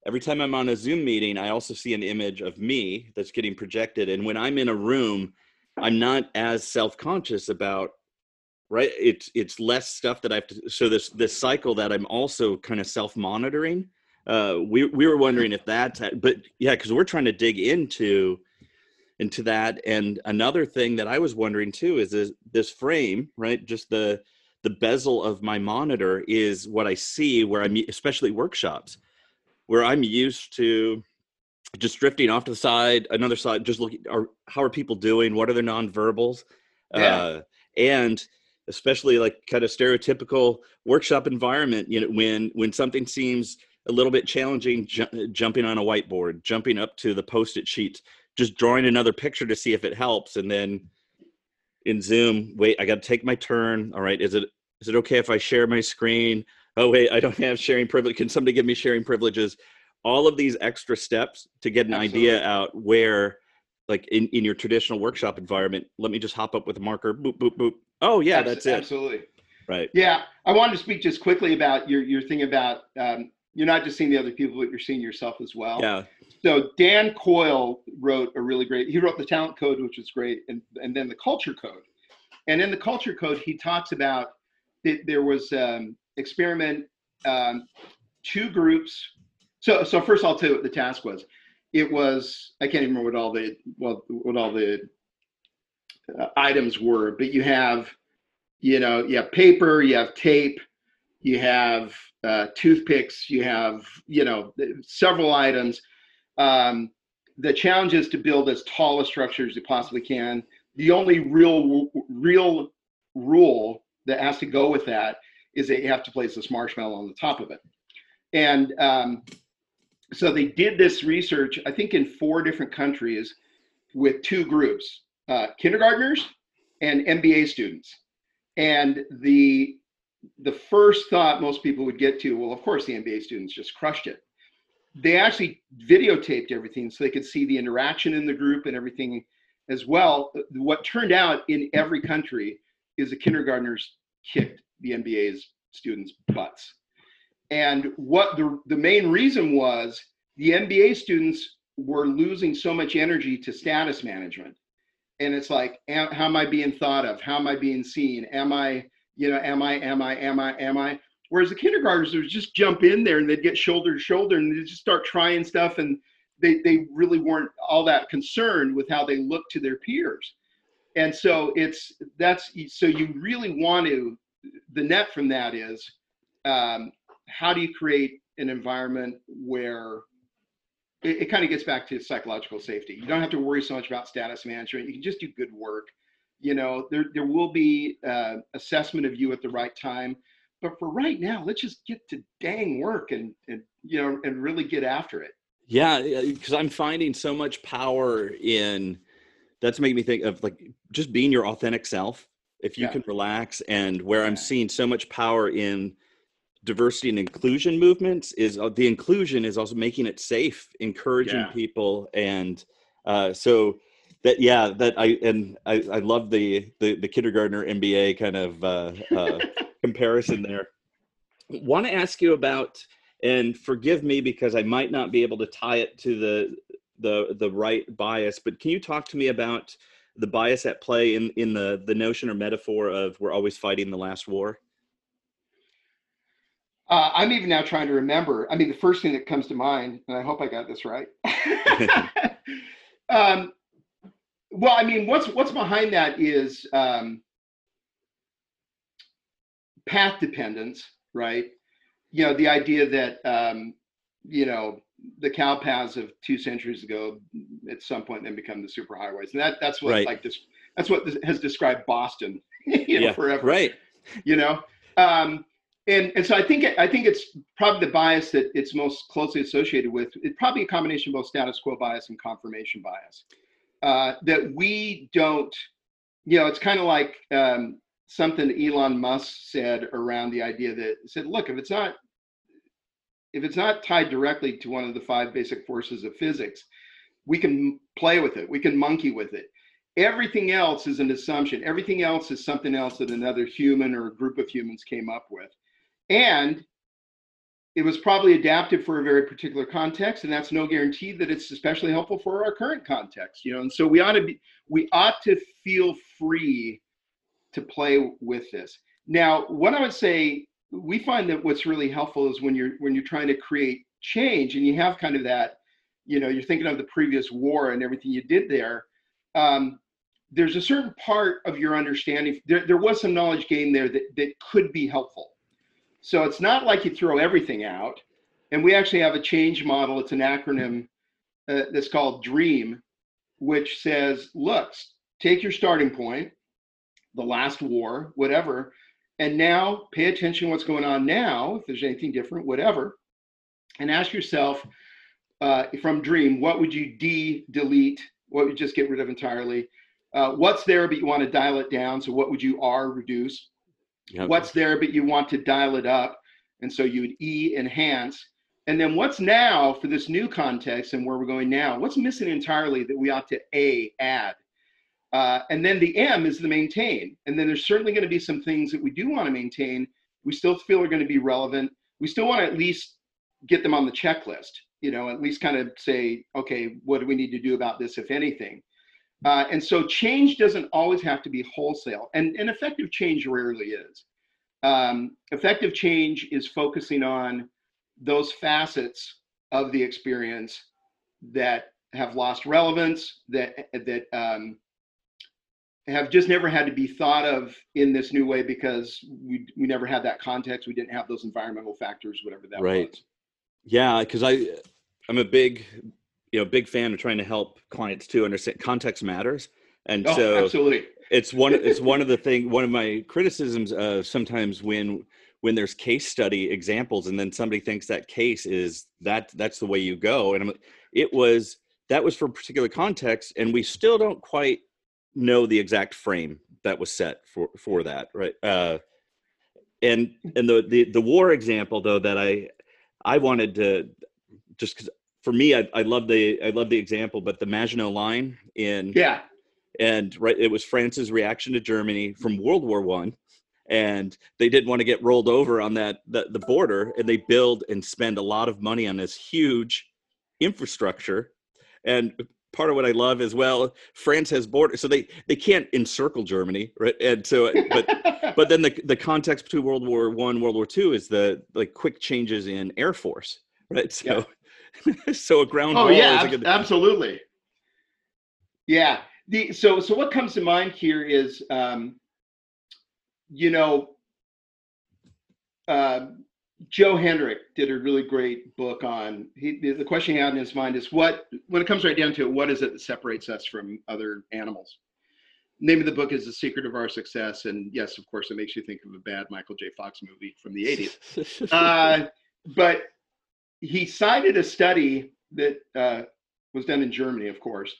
every time i'm on a zoom meeting i also see an image of me that's getting projected and when i'm in a room i'm not as self-conscious about right? It's it's less stuff that i have to so this this cycle that i'm also kind of self-monitoring uh we we were wondering if that's but yeah because we're trying to dig into into that. And another thing that i was wondering too is this, this frame right? Just the the bezel of my monitor is what i see where i'm especially workshops where i'm used to just drifting off to the side another side just looking are how are people doing? What are their nonverbals? Yeah. uh and especially like kind of stereotypical workshop environment you know when when something seems a little bit challenging ju- uh, jumping on a whiteboard jumping up to the post-it sheets just drawing another picture to see if it helps and then in zoom wait i got to take my turn all right is it is it okay if i share my screen oh wait i don't have sharing privilege can somebody give me sharing privileges all of these extra steps to get an Absolutely. idea out where like in, in your traditional workshop environment let me just hop up with a marker boop boop boop Oh yeah, that's it. Absolutely. Right. Yeah, I wanted to speak just quickly about your your thing about um, you're not just seeing the other people, but you're seeing yourself as well. Yeah. So Dan Coyle wrote a really great. He wrote the Talent Code, which is great, and and then the Culture Code. And in the Culture Code, he talks about that there was um, experiment um, two groups. So so first I'll tell you what the task was. It was I can't even remember what all the well what all the uh, items were, but you have you know you have paper, you have tape, you have uh, toothpicks, you have you know several items. Um, the challenge is to build as tall a structure as you possibly can. The only real real rule that has to go with that is that you have to place this marshmallow on the top of it. And um, so they did this research, I think, in four different countries with two groups uh, kindergartners and MBA students. And the the first thought most people would get to, well, of course, the MBA students just crushed it. They actually videotaped everything so they could see the interaction in the group and everything as well. What turned out in every country is the kindergartners kicked the MBA's students' butts. And what the, the main reason was the MBA students were losing so much energy to status management. And it's like, am, how am I being thought of? How am I being seen? Am I, you know, am I, am I, am I, am I? Whereas the kindergartners would just jump in there and they'd get shoulder to shoulder and they'd just start trying stuff and they, they really weren't all that concerned with how they looked to their peers. And so it's that's so you really want to the net from that is um, how do you create an environment where it, it kind of gets back to psychological safety. You don't have to worry so much about status management. You can just do good work. You know, there there will be uh, assessment of you at the right time, but for right now, let's just get to dang work and and you know and really get after it. Yeah, because I'm finding so much power in. That's making me think of like just being your authentic self. If you yeah. can relax, and where. I'm seeing so much power in diversity and inclusion movements is uh, the inclusion is also making it safe encouraging yeah. people and uh, so that yeah that i and i, I love the, the the kindergartner mba kind of uh, uh, comparison there want to ask you about and forgive me because i might not be able to tie it to the the the right bias but can you talk to me about the bias at play in in the the notion or metaphor of we're always fighting the last war uh, I'm even now trying to remember. I mean, the first thing that comes to mind, and I hope I got this right. um, well, I mean, what's what's behind that is um, path dependence, right? You know, the idea that um, you know the cow paths of two centuries ago at some point then become the superhighways, and that that's what right. like this that's what has described Boston, you know, yeah, forever, right? You know. Um, and and so I think I think it's probably the bias that it's most closely associated with. It's probably a combination of both status quo bias and confirmation bias. Uh, that we don't, you know, it's kind of like um, something Elon Musk said around the idea that said, look, if it's not if it's not tied directly to one of the five basic forces of physics, we can play with it. We can monkey with it. Everything else is an assumption. Everything else is something else that another human or a group of humans came up with and it was probably adapted for a very particular context and that's no guarantee that it's especially helpful for our current context you know? And so we ought to be we ought to feel free to play with this. Now what i would say we find that what's really helpful is when you're when you're trying to create change and you have kind of that you know you're thinking of the previous war and everything you did there um, there's a certain part of your understanding there, there was some knowledge gain there that, that could be helpful so it's not like you throw everything out. And we actually have a change model. It's an acronym uh, that's called DREAM, which says, look, take your starting point, the last war, whatever, and now pay attention what's going on now, if there's anything different, whatever, and ask yourself uh, from DREAM, what would you de delete? What would you just get rid of entirely? Uh, what's there, but you want to dial it down? So what would you R reduce? What's there, but you want to dial it up. And so you would E enhance. And then what's now for this new context and where we're going now? What's missing entirely that we ought to A add? Uh, and then the M is the maintain. And then there's certainly going to be some things that we do want to maintain. We still feel are going to be relevant. We still want to at least get them on the checklist, you know, at least kind of say, okay, what do we need to do about this, if anything? Uh, and so change doesn't always have to be wholesale, and, and effective change rarely is. Um, effective change is focusing on those facets of the experience that have lost relevance, that that um, have just never had to be thought of in this new way because we we never had that context. We didn't have those environmental factors, whatever that right. was. Yeah, because I I'm a big you know big fan of trying to help clients to understand context matters, and oh, so absolutely. it's one it's one of the thing one of my criticisms of sometimes when when there's case study examples and then somebody thinks that case is that that's the way you go. And I'm, it was that was for a particular context and we still don't quite know the exact frame that was set for for that right? Uh and and the the, the war example though that i i wanted to just because for me I, I love the i love the example but the maginot line in yeah and right it was france's reaction to germany from world war one and they didn't want to get rolled over on that the, the border and they build and spend a lot of money on this huge infrastructure and part of what I love as well, France has borders, so they they can't encircle Germany, right? And so, but but then the the context between World War One, World War Two is the like quick changes in Air Force, right? So, yeah. so a ground. Oh yeah, ab- absolutely. Yeah. The so so what comes to mind here is, um, you know, uh, Joe Henrich did a really great book on he, the question he had in his mind is what when it comes right down to it, what is it that separates us from other animals? name of the book is The Secret of Our Success, and yes, of course, it makes you think of a bad Michael J. Fox movie from the '80s. uh, but he cited a study that uh, was done in Germany, of course,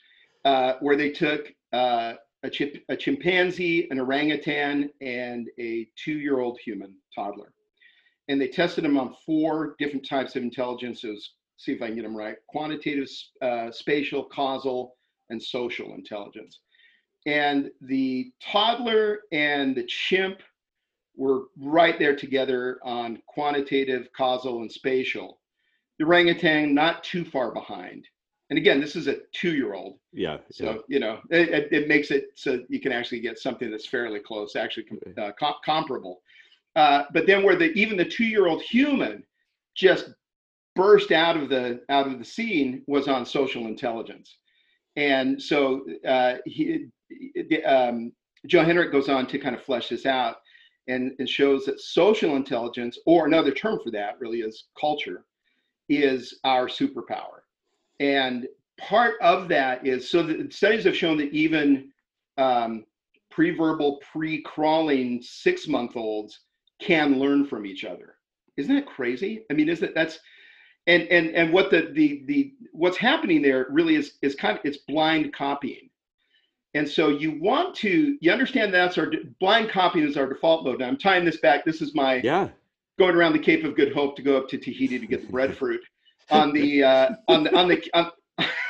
uh, where they took uh, a, chip, a chimpanzee, an orangutan, and a two-year-old human toddler and they tested them on four different types of intelligences. See if I can get them right: quantitative, uh, spatial, causal, and social intelligence. And the toddler and the chimp were right there together on quantitative, causal, and spatial. The orangutan not too far behind. And again, this is a two-year-old. Yeah. So yeah. you know, it, it, makes it so you can actually get something that's fairly close, actually uh, com- comparable. Uh, but then where the even the two-year-old human just burst out of the out of the scene was on social intelligence, and so uh, he, um, Joe Henrich goes on to kind of flesh this out and, and shows that social intelligence, or another term for that, really is culture, is our superpower, and part of that is so the studies have shown that even um, pre-verbal, pre-crawling six-month-olds can learn from each other. Isn't that crazy? I mean, is that that's and and and what the the the what's happening there really is is kind of it's blind copying. And so you want to you understand that's our blind copying is our default mode. Now I'm tying this back. This is my yeah going around the Cape of Good Hope to go up to Tahiti to get the breadfruit on the uh, on the on the on,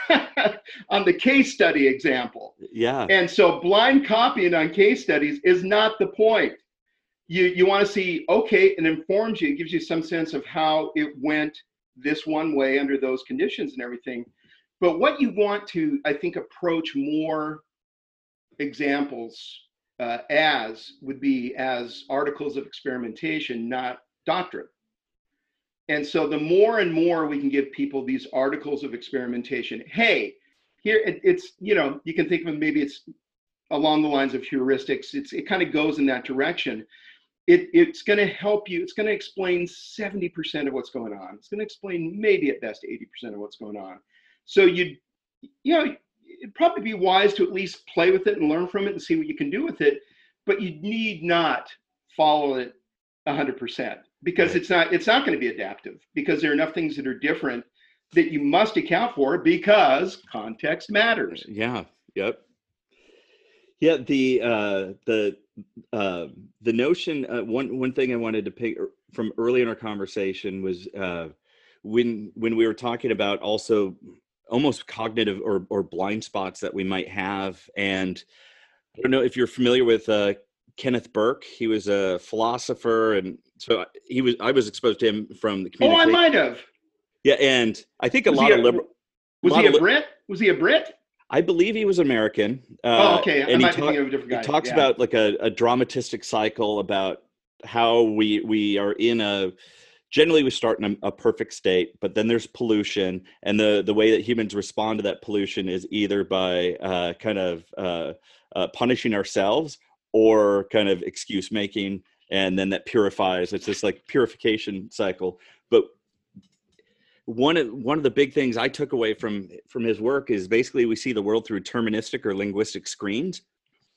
on the case study example. Yeah. And so blind copying on case studies is not the point you you want to see okay it informs you it gives you some sense of how it went this one way under those conditions and everything but what you want to i think approach more examples uh, as would be as articles of experimentation not doctrine and so the more and more we can give people these articles of experimentation hey here it, it's you know you can think of maybe it's along the lines of heuristics it's it kind of goes in that direction it, it's going to help you. It's going to explain 70% of what's going on. It's going to explain maybe at best 80% of what's going on. So you, you know, it'd probably be wise to at least play with it and learn from it and see what you can do with it. But you need not follow it 100% because right. it's not it's not going to be adaptive because there are enough things that are different that you must account for because context matters. Yeah. Yep. Yeah. The uh, the uh, the notion uh, one one thing I wanted to pick er, from early in our conversation was uh, when when we were talking about also almost cognitive or or blind spots that we might have, and I don't know if you're familiar with uh, Kenneth Burke. He was a philosopher, and so he was I was exposed to him from the community. Oh, I might have. Yeah, and I think a was lot of liberal. Was he a Brit? Was he a Brit? I believe he was American. Uh, oh, okay. And I he, talk, of a different guy. he talks yeah. about like a, a dramatistic cycle about how we we are in a generally we start in a, a, perfect state but then there's pollution and the the way that humans respond to that pollution is either by uh, kind of uh, uh, punishing ourselves or kind of excuse making and then that purifies. It's this like purification cycle. But one of one of the big things i took away from from his work is basically we see the world through terministic or linguistic screens.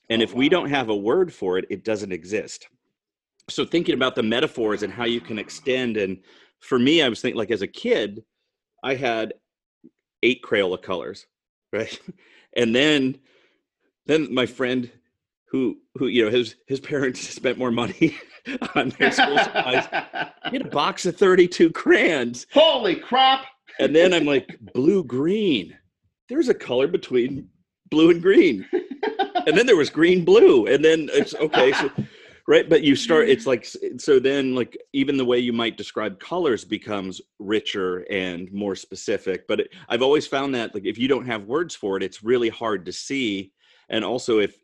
And oh, if wow. we don't have a word for it it doesn't exist. So thinking about the metaphors and how you can extend and for me i was thinking like as a kid i had eight crayola colors right? And then then my friend who who you know his his parents spent more money on their school supplies. He had a box of 32 crayons holy crap. And then i'm like blue green. There's a color between blue and green. And then there was green blue. And then it's okay so right but you start it's like so then like even the way you might describe colors becomes richer and more specific. But it, i've always found that like if you don't have words for it it's really hard to see. And also if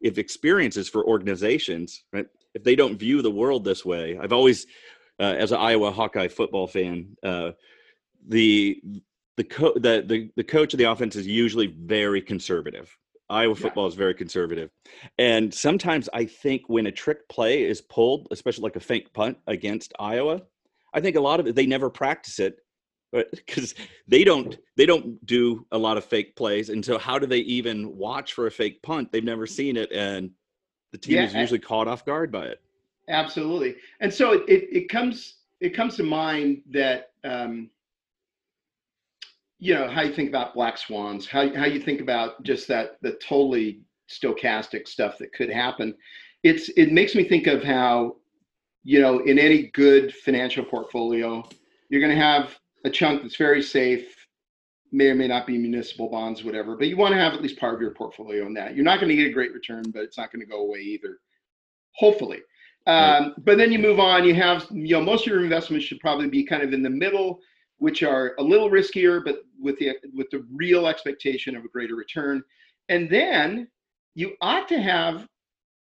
if experiences for organizations right if they don't view the world this way i've always uh, as an iowa hawkeye football fan uh, the the, co- the the the coach of the offense is usually very conservative Iowa football yeah. is very conservative. And sometimes I think when a trick play is pulled, especially like a fake punt against Iowa, I think a lot of it they never practice it because they don't they don't do a lot of fake plays. And so how do they even watch for a fake punt? They've never seen it and the team yeah, is usually caught off guard by it. Absolutely. And so it, it, it comes it comes to mind that um, you know how you think about black swans how, how you think about just that the totally stochastic stuff that could happen it's it makes me think of how you know in any good financial portfolio you're going to have a chunk that's very safe may or may not be municipal bonds whatever but you want to have at least part of your portfolio in that you're not going to get a great return but it's not going to go away either hopefully um, right. but then you move on you have you know most of your investments should probably be kind of in the middle which are a little riskier, but with the with the real expectation of a greater return. And then you ought to have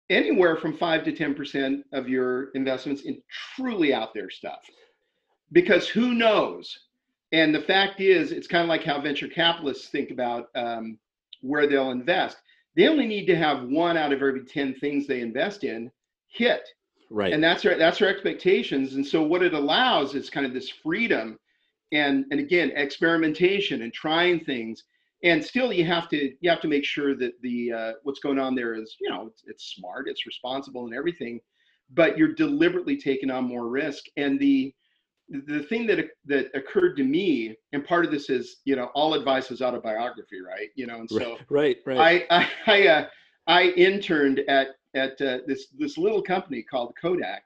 anywhere from five to ten percent of your investments in truly out there stuff, because who knows? And the fact is, it's kind of like how venture capitalists think about um, where they'll invest. They only need to have one out of every ten things they invest in hit. Right. And that's our that's our expectations. And so what it allows is kind of this freedom and and again experimentation and trying things and still you have to you have to make sure that the uh, what's going on there is you know it's, it's smart it's responsible and everything but you're deliberately taking on more risk and the the thing that that occurred to me and part of this is you know all advice is autobiography right? You know and so right right i i i, uh, I interned at at uh, this this little company called kodak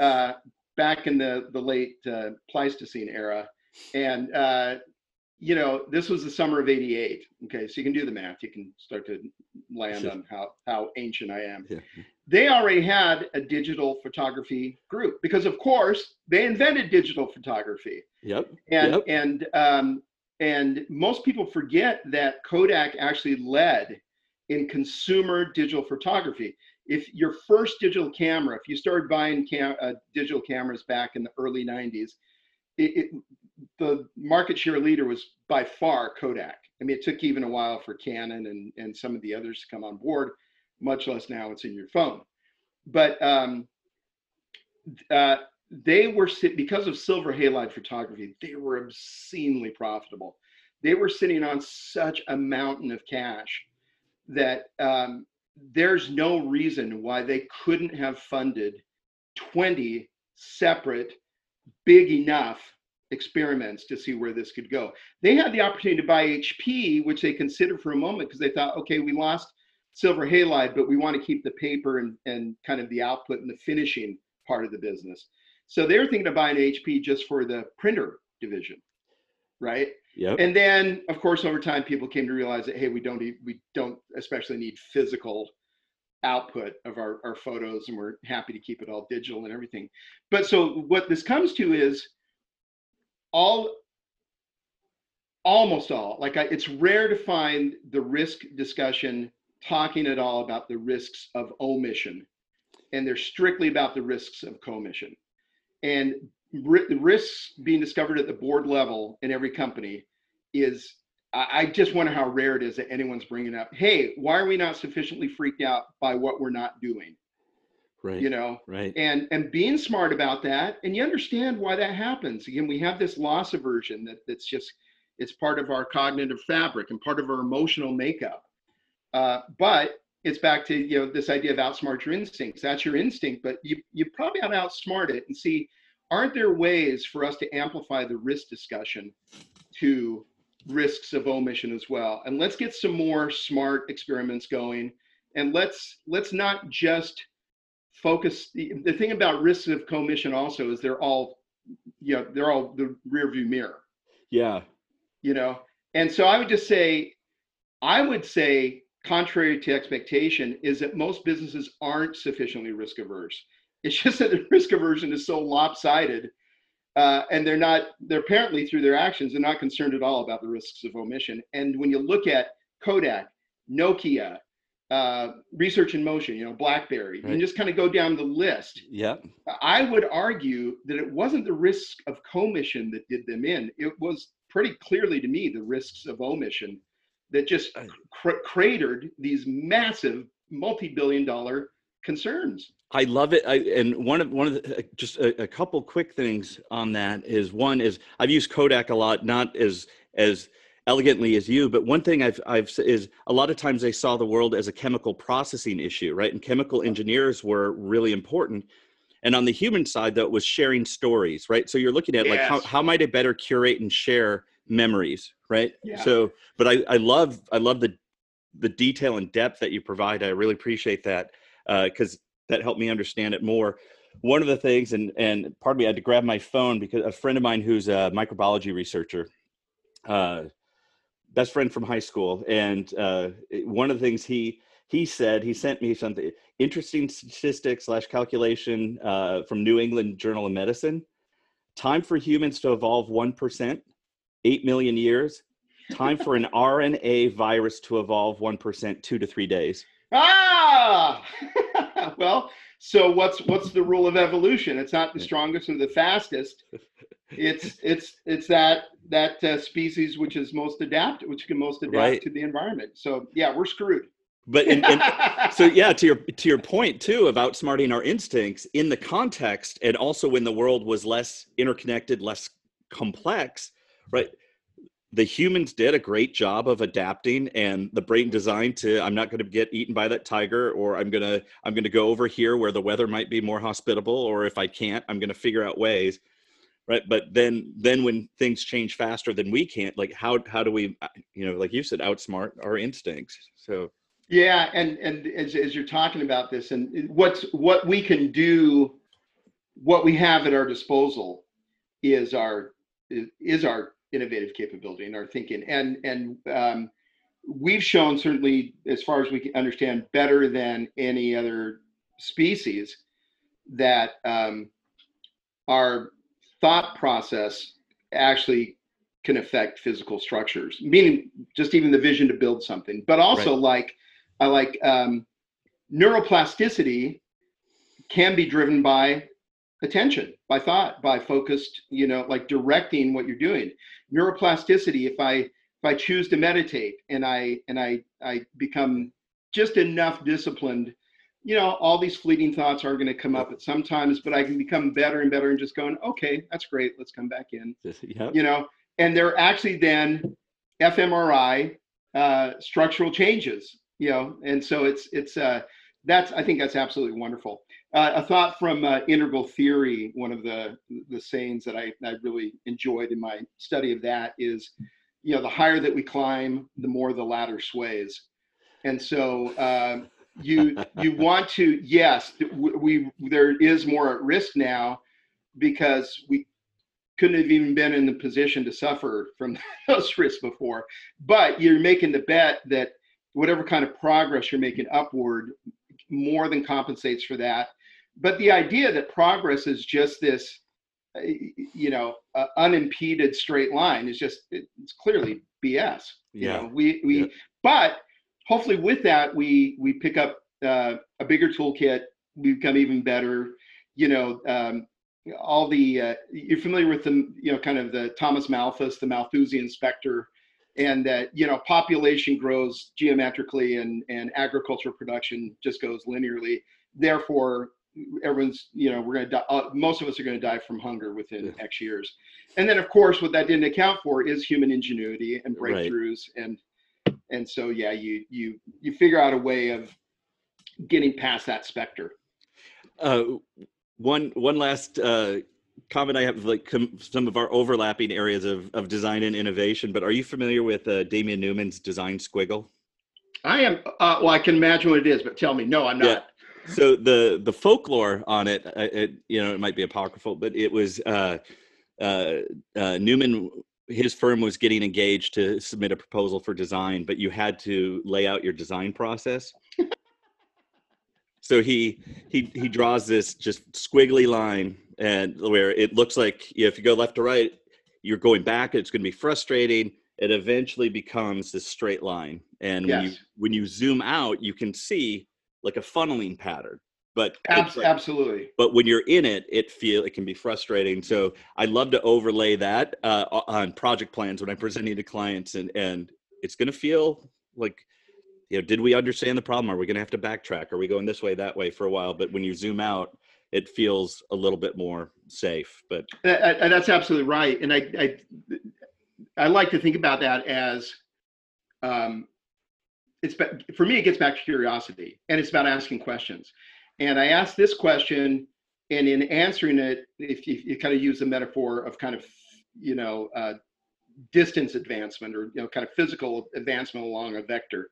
uh, back in the the late uh, pleistocene era. And uh, you know this was the summer of 88 okay so you can do the math. You can start to land on how how ancient i am. Yeah. They already had a digital photography group because of course they invented digital photography yep and yep. and um and most people forget that kodak actually led in consumer digital photography if your first digital camera if you started buying cam- uh, digital cameras back in the early 90s it, it, the market share leader was by far Kodak. I mean, it took even a while for Canon and, and some of the others to come on board, much less now it's in your phone. But um, uh, they were because of silver halide photography, they were obscenely profitable. They were sitting on such a mountain of cash that um, there's no reason why they couldn't have funded 20 separate, big enough experiments to see where this could go. They had the opportunity to buy HP, which they considered for a moment because they thought, okay, we lost silver halide, but we want to keep the paper and, and kind of the output and the finishing part of the business. So they were thinking of buying HP just for the printer division, right? Yep. And then, of course, over time, people came to realize that hey, we don't need, we don't especially need physical output of our, our photos, and we're happy to keep it all digital and everything. But so what this comes to is all almost all like I, it's rare to find the risk discussion talking at all about the risks of omission and they're strictly about the risks of commission and the risks being discovered at the board level in every company is I just wonder how rare it is that anyone's bringing up, hey, why are we not sufficiently freaked out by what we're not doing? Right. You know, right. And and being smart about that, and you understand why that happens. Again, we have this loss aversion that that's just it's part of our cognitive fabric and part of our emotional makeup. Uh, but it's back to you know this idea of outsmart your instincts. That's your instinct, but you you probably ought to outsmart it and see aren't there ways for us to amplify the risk discussion to risks of omission as well? And let's get some more smart experiments going. And let's let's not just focus. The, the thing about risks of commission also is they're all, you know, they're all the rear view mirror. Yeah. You know, and so I would just say, I would say, contrary to expectation, is that most businesses aren't sufficiently risk averse. It's just that the risk aversion is so lopsided, uh, and they're not. They're apparently through their actions, they're not concerned at all about the risks of omission. And when you look at Kodak, Nokia, uh, Research in Motion, you know, BlackBerry, right. you just kind of go down the list. Yeah. I would argue that it wasn't the risk of commission that did them in. It was pretty clearly to me the risks of omission that just cr- cratered these massive multi-billion dollar concerns. I love it. I, and one of one of the, just a, a, couple quick things on that is one is I've used Kodak a lot, not as as elegantly as you, but one thing I've I've is a lot of times they saw the world as a chemical processing issue, right? And chemical engineers were really important. And on the human side, though, it was sharing stories, right? So you're looking at yes. like how, how might I better curate and share memories, right? Yeah. So, but I, I love I love the the detail and depth that you provide. I really appreciate that because uh, that helped me understand it more. One of the things, and and pardon me, I had to grab my phone because a friend of mine who's a microbiology researcher, uh, best friend from high school, and uh, one of the things he he said he sent me something interesting statistic slash calculation uh, from New England Journal of Medicine. Time for humans to evolve one percent, eight million years. Time for an RNA virus to evolve one percent, two to three days. Ah, well, so what's what's the rule of evolution? It's not the strongest or the fastest. It's it's it's that that uh, species which is most adapt, which can most adapt right. to the environment. So yeah, we're screwed. But in, in, so yeah, to your to your point too of outsmarting our instincts in the context, and also when the world was less interconnected, less complex, right? the humans did a great job of adapting and the brain designed to i'm not going to get eaten by that tiger or i'm going to i'm going to go over here where the weather might be more hospitable or if i can't i'm going to figure out ways right but then then when things change faster than we can't like how how do we uh, you know like you said outsmart our instincts so yeah and and as, as you're talking about this and what's what we can do what we have at our disposal is our is our innovative capability in our thinking. And and um, we've shown certainly, as far as we can understand, better than any other species, that um, our thought process actually can affect physical structures, meaning just even the vision to build something, but also right. like I like um, neuroplasticity can be driven by attention by thought by focused you know like directing what you're doing neuroplasticity if i if i choose to meditate and i and i i become just enough disciplined you know all these fleeting thoughts are going to come up at sometimes but i can become better and better and just going okay that's great let's come back in yep. you know and they're actually then fmri uh, structural changes you know and so it's it's uh that's i think that's absolutely wonderful uh, a thought from uh, integral theory, one of the the sayings that I, I really enjoyed in my study of that is, you know, the higher that we climb, the more the ladder sways. And so uh, you you want to yes, we there is more at risk now because we couldn't have even been in the position to suffer from those risks before. But you're making the bet that whatever kind of progress you're making upward more than compensates for that but the idea that progress is just this uh, you know uh, unimpeded straight line is just it's clearly bs you yeah. know we we yeah. but hopefully with that we we pick up uh, a bigger toolkit we become even better you know um, all the uh, you're familiar with the you know kind of the Thomas Malthus, the Malthusian specter, and that you know population grows geometrically and and agricultural production just goes linearly. Therefore, everyone's you know we're going to die. Uh, most of us are going to die from hunger within yeah. X years. And then of course, what that didn't account for is human ingenuity and breakthroughs right. and and so yeah, you you you figure out a way of getting past that specter. Uh, one one last uh, comment I have, like some of our overlapping areas of, of design and innovation. But are you familiar with uh, Damien Newman's design squiggle? I am. Uh, well, I can imagine what it is, but tell me. No, I'm not. Yeah. So the the folklore on it, uh, it, you know, it might be apocryphal, but it was uh, uh, uh, Newman. His firm was getting engaged to submit a proposal for design, but you had to lay out your design process so he he he draws this just squiggly line and where it looks like you know, if you go left to right you're going back it's going to be frustrating it eventually becomes this straight line and yes. when you when you zoom out you can see like a funneling pattern but Abs- like, absolutely but when you're in it it feel it can be frustrating so i love to overlay that uh, on project plans when i'm presenting to clients and and it's going to feel like you know, did we understand the problem? Are we going to have to backtrack? Are we going this way, that way for a while? But when you zoom out, it feels a little bit more safe. But and that's absolutely right. And I, I, I like to think about that as, um, it's for me. It gets back to curiosity, and it's about asking questions. And I asked this question, and in answering it, if you, you kind of use the metaphor of kind of, you know, uh, distance advancement or you know, kind of physical advancement along a vector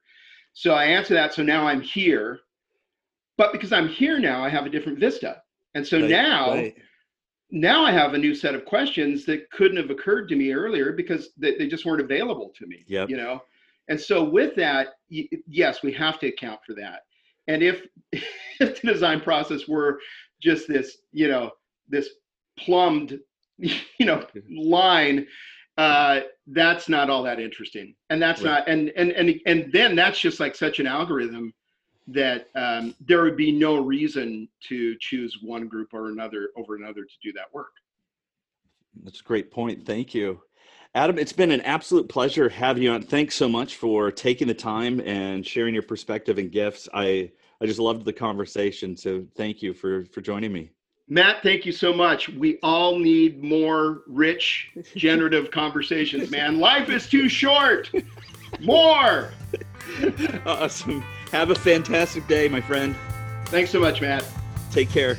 so I answer that. So now I'm here. But because I'm here now, I have a different vista. And so right, now, right. now I have a new set of questions that couldn't have occurred to me earlier because they, they just weren't available to me. Yeah. You know? And so with that, yes, we have to account for that. And if, if the design process were just this, you know, this plumbed, you know, line uh, that's not all that interesting and that's right. not and and and and then that's just like such an algorithm that um, there would be no reason to choose one group or another over another to do that work that's a great point thank you adam it's been an absolute pleasure having you on thanks so much for taking the time and sharing your perspective and gifts i i just loved the conversation so thank you for for joining me Matt, thank you so much. We all need more rich, generative conversations, man. Life is too short. More. Awesome. Have a fantastic day, my friend. Thanks so much, Matt. Take care.